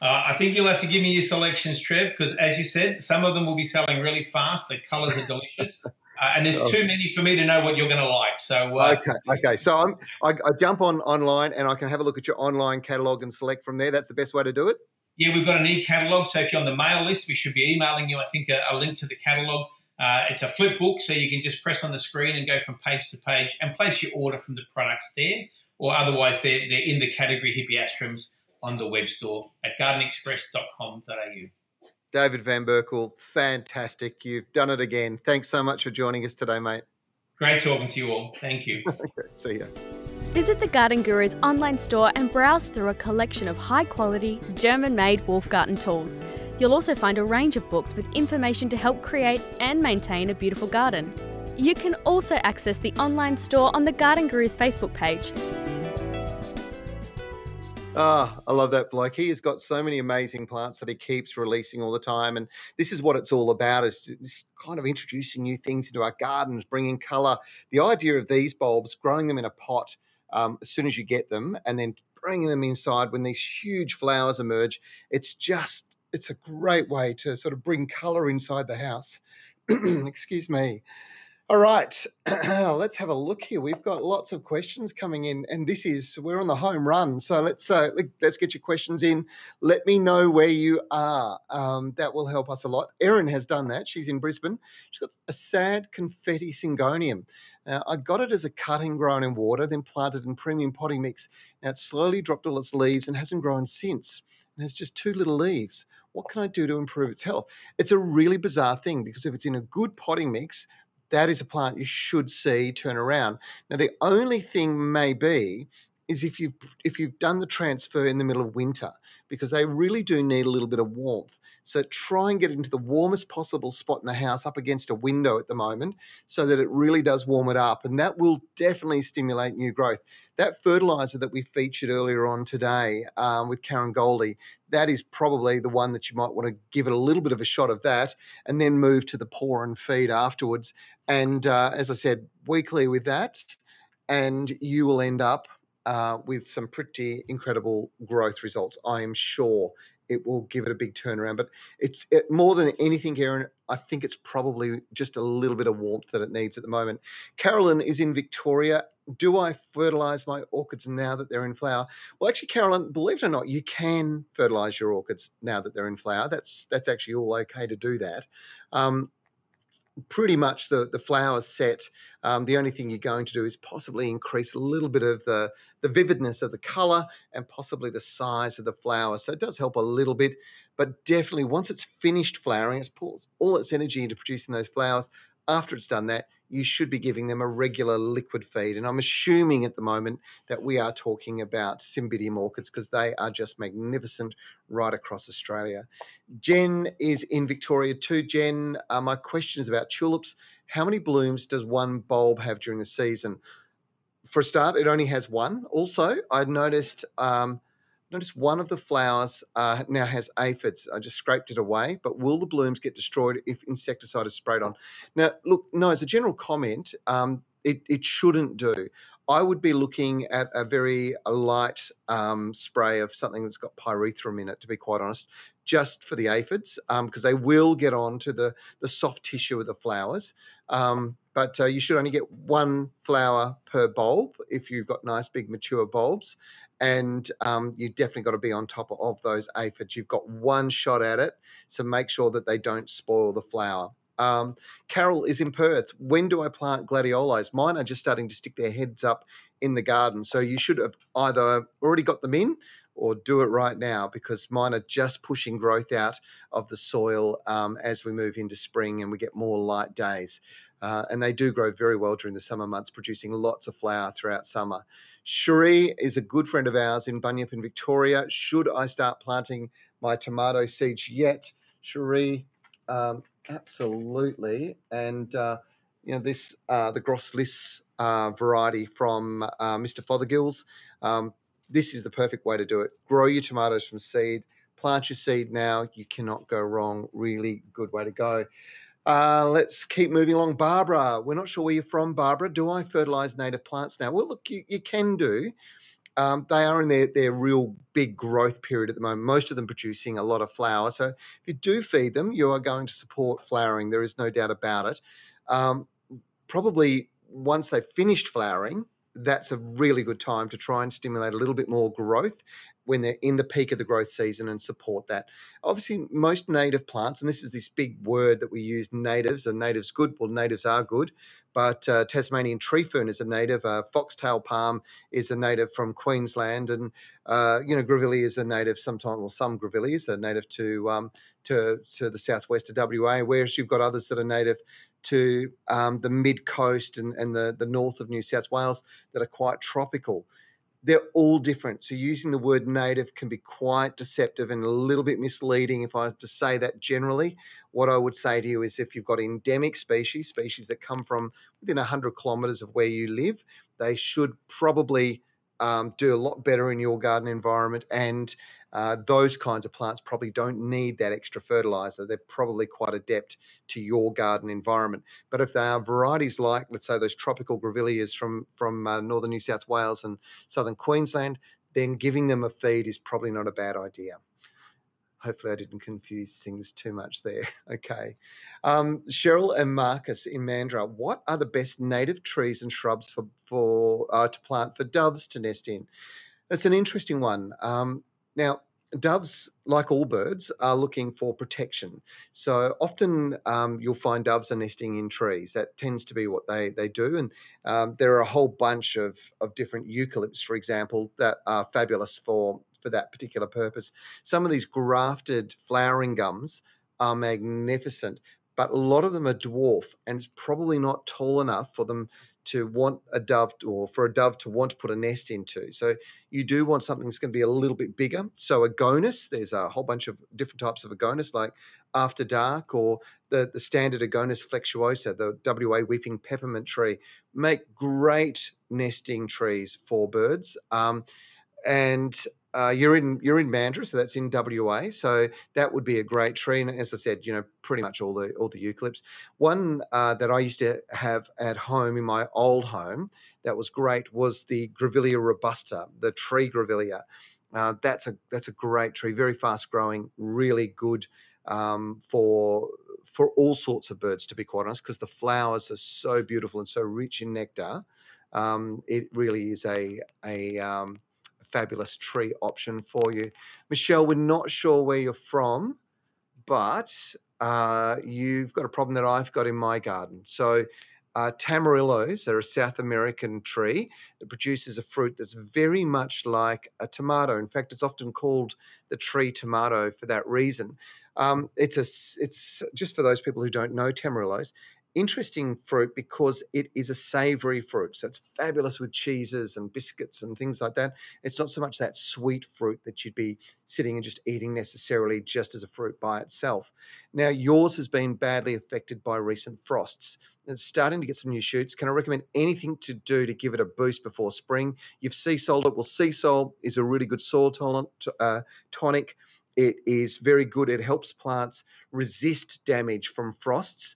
Uh, I think you'll have to give me your selections, Trev, because as you said, some of them will be selling really fast. The colours are delicious. Uh, and there's oh. too many for me to know what you're going to like. So uh, okay, okay. So I'm, I, I jump on online and I can have a look at your online catalog and select from there. That's the best way to do it. Yeah, we've got an e-catalog. So if you're on the mail list, we should be emailing you. I think a, a link to the catalog. Uh, it's a flip book, so you can just press on the screen and go from page to page and place your order from the products there, or otherwise they're, they're in the category Hippeastrums on the web store at gardenexpress.com.au. David Van Berkel, fantastic. You've done it again. Thanks so much for joining us today, mate. Great talking to you all. Thank you. See ya. Visit the Garden Guru's online store and browse through a collection of high quality, German made Wolfgarten tools. You'll also find a range of books with information to help create and maintain a beautiful garden. You can also access the online store on the Garden Gurus Facebook page. Ah, I love that bloke. He has got so many amazing plants that he keeps releasing all the time, and this is what it's all about: is kind of introducing new things into our gardens, bringing colour. The idea of these bulbs, growing them in a pot um, as soon as you get them, and then bringing them inside when these huge flowers emerge. It's just it's a great way to sort of bring color inside the house. Excuse me. All right, let's have a look here. We've got lots of questions coming in, and this is we're on the home run. So let's uh, let's get your questions in. Let me know where you are. Um, that will help us a lot. Erin has done that. She's in Brisbane. She's got a sad confetti syngonium. Now, I got it as a cutting grown in water, then planted in premium potting mix. Now it's slowly dropped all its leaves and hasn't grown since. It has just two little leaves. What can I do to improve its health? It's a really bizarre thing because if it's in a good potting mix, that is a plant you should see turn around. Now, the only thing may be is if you've if you've done the transfer in the middle of winter, because they really do need a little bit of warmth. So try and get into the warmest possible spot in the house up against a window at the moment so that it really does warm it up. And that will definitely stimulate new growth. That fertilizer that we featured earlier on today um, with Karen Goldie, that is probably the one that you might want to give it a little bit of a shot of that and then move to the pour and feed afterwards. And uh, as I said, weekly with that, and you will end up uh, with some pretty incredible growth results, I am sure it will give it a big turnaround. But it's it, more than anything, Erin. I think it's probably just a little bit of warmth that it needs at the moment. Carolyn is in Victoria. Do I fertilize my orchids now that they're in flower? Well, actually, Carolyn, believe it or not, you can fertilize your orchids now that they're in flower. That's that's actually all okay to do that. Um, pretty much the the flowers set. Um, the only thing you're going to do is possibly increase a little bit of the the vividness of the color and possibly the size of the flowers. So it does help a little bit, but definitely once it's finished flowering, it pulls all its energy into producing those flowers. After it's done that, you should be giving them a regular liquid feed. And I'm assuming at the moment that we are talking about Cymbidium orchids because they are just magnificent right across Australia. Jen is in Victoria too. Jen, uh, my question is about tulips. How many blooms does one bulb have during the season? For a start, it only has one. Also, I noticed. Um, Notice one of the flowers uh, now has aphids. I just scraped it away, but will the blooms get destroyed if insecticide is sprayed on? Now, look, no, as a general comment, um, it, it shouldn't do. I would be looking at a very a light um, spray of something that's got pyrethrum in it, to be quite honest, just for the aphids, because um, they will get on to the, the soft tissue of the flowers. Um, but uh, you should only get one flower per bulb if you've got nice big mature bulbs. And um, you definitely got to be on top of those aphids. You've got one shot at it, so make sure that they don't spoil the flower. Um, Carol is in Perth. When do I plant gladiolus? Mine are just starting to stick their heads up in the garden. So you should have either already got them in or do it right now because mine are just pushing growth out of the soil um, as we move into spring and we get more light days. Uh, and they do grow very well during the summer months, producing lots of flower throughout summer. Cherie is a good friend of ours in Bunyip in Victoria. Should I start planting my tomato seeds yet? Cherie, um, absolutely. And, uh, you know, this, uh, the Grosse Lisse uh, variety from uh, Mr. Fothergill's, um, this is the perfect way to do it. Grow your tomatoes from seed, plant your seed now. You cannot go wrong. Really good way to go. Uh, let's keep moving along. Barbara, we're not sure where you're from, Barbara. Do I fertilize native plants now? Well, look, you, you can do. Um, they are in their, their real big growth period at the moment, most of them producing a lot of flower. So if you do feed them, you are going to support flowering. There is no doubt about it. Um, probably once they've finished flowering, that's a really good time to try and stimulate a little bit more growth when they're in the peak of the growth season and support that. Obviously, most native plants, and this is this big word that we use natives, are natives good? Well, natives are good, but uh, Tasmanian tree fern is a native, uh, foxtail palm is a native from Queensland, and uh, you know, grevillea is a native sometimes, or some grevilleas are native to, um, to, to the southwest of WA, whereas you've got others that are native to um, the mid coast and, and the, the north of New South Wales that are quite tropical they're all different. So using the word native can be quite deceptive and a little bit misleading if I have to say that generally. What I would say to you is if you've got endemic species, species that come from within 100 kilometres of where you live, they should probably um, do a lot better in your garden environment and uh, those kinds of plants probably don't need that extra fertilizer. They're probably quite adept to your garden environment. But if they are varieties like, let's say, those tropical grevilleas from from uh, northern New South Wales and southern Queensland, then giving them a feed is probably not a bad idea. Hopefully, I didn't confuse things too much there. Okay. Um, Cheryl and Marcus in Mandurah, what are the best native trees and shrubs for, for uh, to plant for doves to nest in? That's an interesting one. Um, now, doves, like all birds, are looking for protection. So often um, you'll find doves are nesting in trees. That tends to be what they, they do. And um, there are a whole bunch of, of different eucalypts, for example, that are fabulous for, for that particular purpose. Some of these grafted flowering gums are magnificent, but a lot of them are dwarf and it's probably not tall enough for them to want a dove or for a dove to want to put a nest into. So you do want something that's going to be a little bit bigger. So agonis, there's a whole bunch of different types of agonis like after dark or the, the standard agonis flexuosa, the WA weeping peppermint tree, make great nesting trees for birds. Um, and uh, you're in you're in Mandurah, so that's in WA. So that would be a great tree. And as I said, you know, pretty much all the all the eucalypts. One uh, that I used to have at home in my old home that was great was the Grevillea robusta, the tree Grevillea. Uh, that's a that's a great tree, very fast growing, really good um, for for all sorts of birds. To be quite honest, because the flowers are so beautiful and so rich in nectar, um, it really is a a um, fabulous tree option for you. Michelle, we're not sure where you're from, but uh, you've got a problem that I've got in my garden. So, uh, tamarillos are a South American tree that produces a fruit that's very much like a tomato. In fact, it's often called the tree tomato for that reason. Um, it's a, it's just for those people who don't know tamarillos interesting fruit because it is a savory fruit. So it's fabulous with cheeses and biscuits and things like that. It's not so much that sweet fruit that you'd be sitting and just eating necessarily just as a fruit by itself. Now, yours has been badly affected by recent frosts. It's starting to get some new shoots. Can I recommend anything to do to give it a boost before spring? You've Seasoled it. Well, Seasol is a really good soil tolerant, uh, tonic. It is very good. It helps plants resist damage from frosts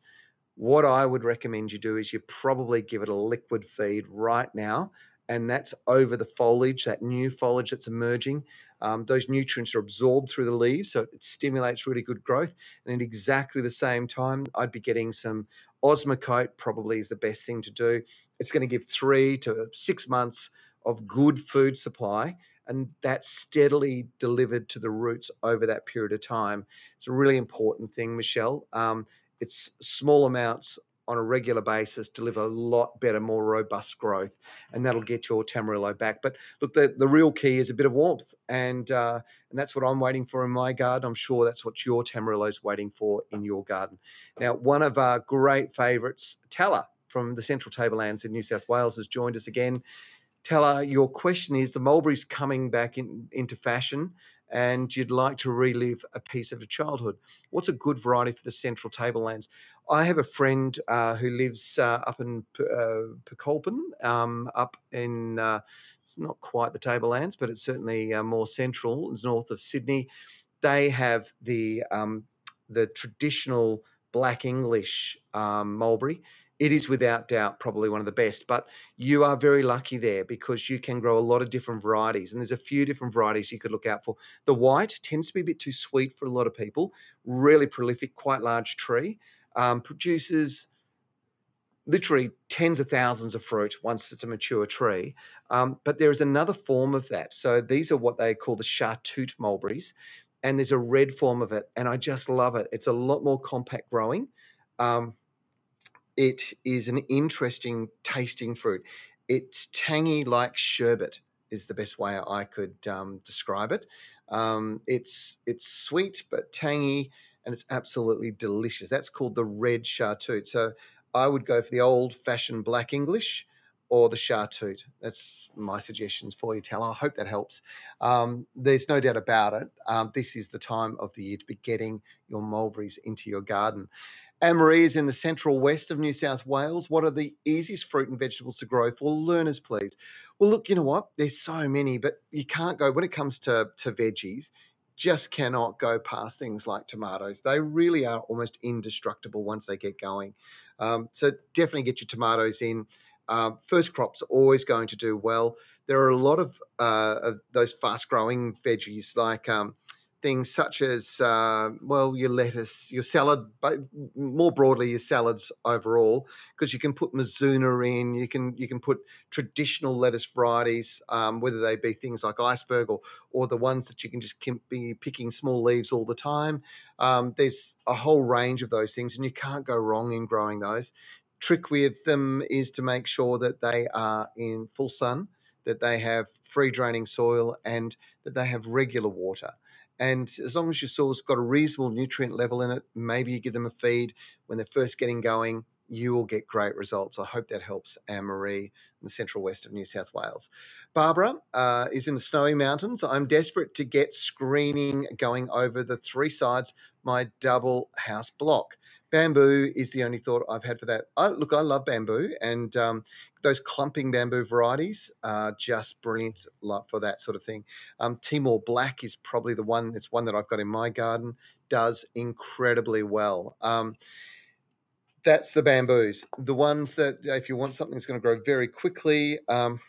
what I would recommend you do is you probably give it a liquid feed right now and that's over the foliage, that new foliage that's emerging. Um, those nutrients are absorbed through the leaves, so it stimulates really good growth. And at exactly the same time, I'd be getting some Osmocote, probably is the best thing to do. It's going to give three to six months of good food supply, and that's steadily delivered to the roots over that period of time. It's a really important thing, Michelle. Um, it's small amounts on a regular basis deliver a lot better, more robust growth, and that'll get your Tamarillo back. But look, the, the real key is a bit of warmth, and uh, and that's what I'm waiting for in my garden. I'm sure that's what your Tamarillo's waiting for in your garden. Now, one of our great favourites, Tala from the Central Tablelands in New South Wales, has joined us again. Tala, your question is the mulberry's coming back in, into fashion and you'd like to relive a piece of a childhood. What's a good variety for the Central Tablelands? I have a friend uh, who lives uh, up in uh, um, up in, uh, it's not quite the Tablelands, but it's certainly uh, more central, it's north of Sydney. They have the, um, the traditional Black English um, mulberry it is without doubt probably one of the best. But you are very lucky there because you can grow a lot of different varieties, and there's a few different varieties you could look out for. The white tends to be a bit too sweet for a lot of people. Really prolific, quite large tree, um, produces literally tens of thousands of fruit once it's a mature tree. Um, but there is another form of that. So these are what they call the chartreuse mulberries, and there's a red form of it, and I just love it. It's a lot more compact growing. Um, it is an interesting tasting fruit. It's tangy like sherbet is the best way I could um, describe it. Um, it's it's sweet but tangy, and it's absolutely delicious. That's called the red chartreuse. So I would go for the old-fashioned black English or the chartreuse. That's my suggestions for you, Tal. I hope that helps. Um, there's no doubt about it. Um, this is the time of the year to be getting your mulberries into your garden. Anne-Marie is in the central west of New South Wales. What are the easiest fruit and vegetables to grow for learners, please? Well, look, you know what? There's so many, but you can't go when it comes to, to veggies, just cannot go past things like tomatoes. They really are almost indestructible once they get going. Um, so definitely get your tomatoes in. Um, first crop's are always going to do well. There are a lot of, uh, of those fast growing veggies like um, things such as uh, well your lettuce your salad but more broadly your salads overall because you can put mizuna in you can you can put traditional lettuce varieties um, whether they be things like iceberg or or the ones that you can just be picking small leaves all the time. Um, there's a whole range of those things and you can't go wrong in growing those. Trick with them is to make sure that they are in full sun that they have free draining soil and that they have regular water and as long as your soil's got a reasonable nutrient level in it, maybe you give them a feed when they're first getting going, you will get great results. I hope that helps Anne Marie in the central west of New South Wales. Barbara uh, is in the snowy mountains. I'm desperate to get screening going over the three sides my double house block. Bamboo is the only thought I've had for that. I, look, I love bamboo, and um, those clumping bamboo varieties are just brilliant for that sort of thing. Um, Timor Black is probably the one. It's one that I've got in my garden. Does incredibly well. Um, that's the bamboos. The ones that, if you want something that's going to grow very quickly, um,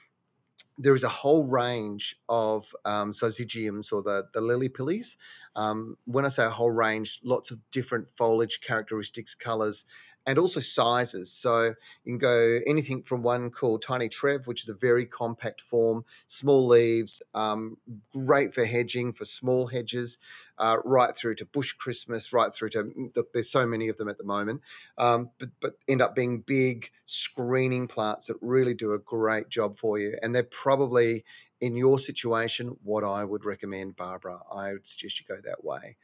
there is a whole range of um, syzygiums or the, the lily pillies. Um, when I say a whole range, lots of different foliage characteristics, colors, and also sizes. So you can go anything from one called Tiny Trev, which is a very compact form, small leaves, um, great for hedging, for small hedges, uh, right through to Bush Christmas, right through to, mm, look, there's so many of them at the moment, um, but, but end up being big screening plants that really do a great job for you. And they're probably, in your situation, what I would recommend, Barbara. I would suggest you go that way.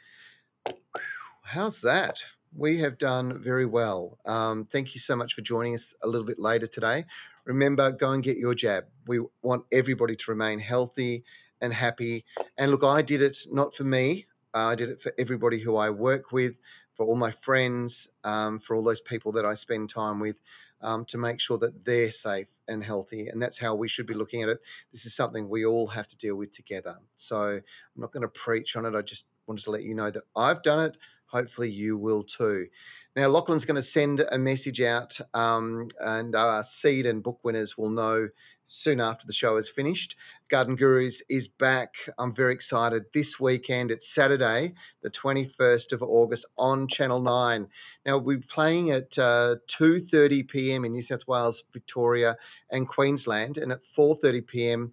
How's that? we have done very well. Um, thank you so much for joining us a little bit later today. Remember, go and get your jab. We want everybody to remain healthy and happy. And look, I did it not for me, uh, I did it for everybody who I work with, for all my friends, um, for all those people that I spend time with. Um, to make sure that they're safe and healthy. And that's how we should be looking at it. This is something we all have to deal with together. So I'm not going to preach on it. I just wanted to let you know that I've done it hopefully you will too. Now, Lachlan's going to send a message out, um, and our seed and book winners will know soon after the show is finished. Garden Gurus is back. I'm very excited. This weekend, it's Saturday, the 21st of August on Channel 9. Now, we'll be playing at uh, 2.30 p.m. in New South Wales, Victoria and Queensland, and at 4.30 p.m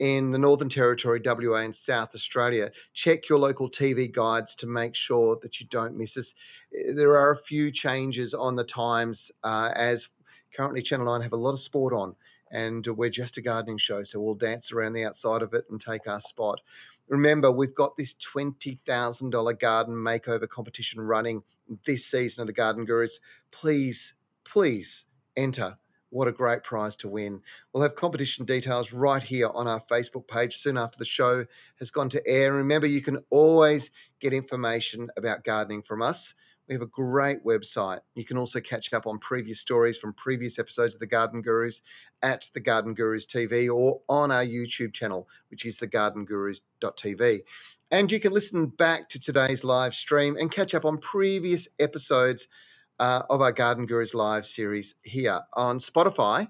in the Northern Territory, WA, and South Australia. Check your local TV guides to make sure that you don't miss us. There are a few changes on the times uh, as currently Channel 9 have a lot of sport on, and we're just a gardening show, so we'll dance around the outside of it and take our spot. Remember, we've got this $20,000 garden makeover competition running this season of the Garden Gurus. Please, please enter what a great prize to win. We'll have competition details right here on our Facebook page soon after the show has gone to air. remember, you can always get information about gardening from us. We have a great website. You can also catch up on previous stories from previous episodes of The Garden Gurus at The Garden Gurus TV or on our YouTube channel, which is thegardengurus.tv. And you can listen back to today's live stream and catch up on previous episodes uh, of our Garden Gurus Live series here on Spotify,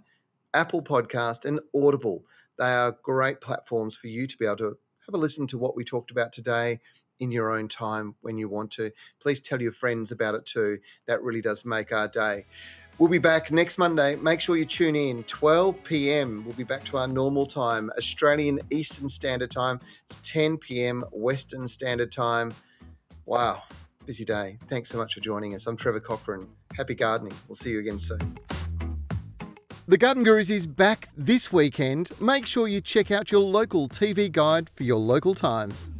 Apple Podcast, and Audible. They are great platforms for you to be able to have a listen to what we talked about today in your own time when you want to. Please tell your friends about it too. That really does make our day. We'll be back next Monday. Make sure you tune in. 12 p.m. We'll be back to our normal time, Australian Eastern Standard Time. It's 10 p.m. Western Standard Time. Wow busy day. Thanks so much for joining us. I'm Trevor Cochrane. Happy gardening. We'll see you again soon. The Garden Gurus is back this weekend. Make sure you check out your local TV guide for your local times.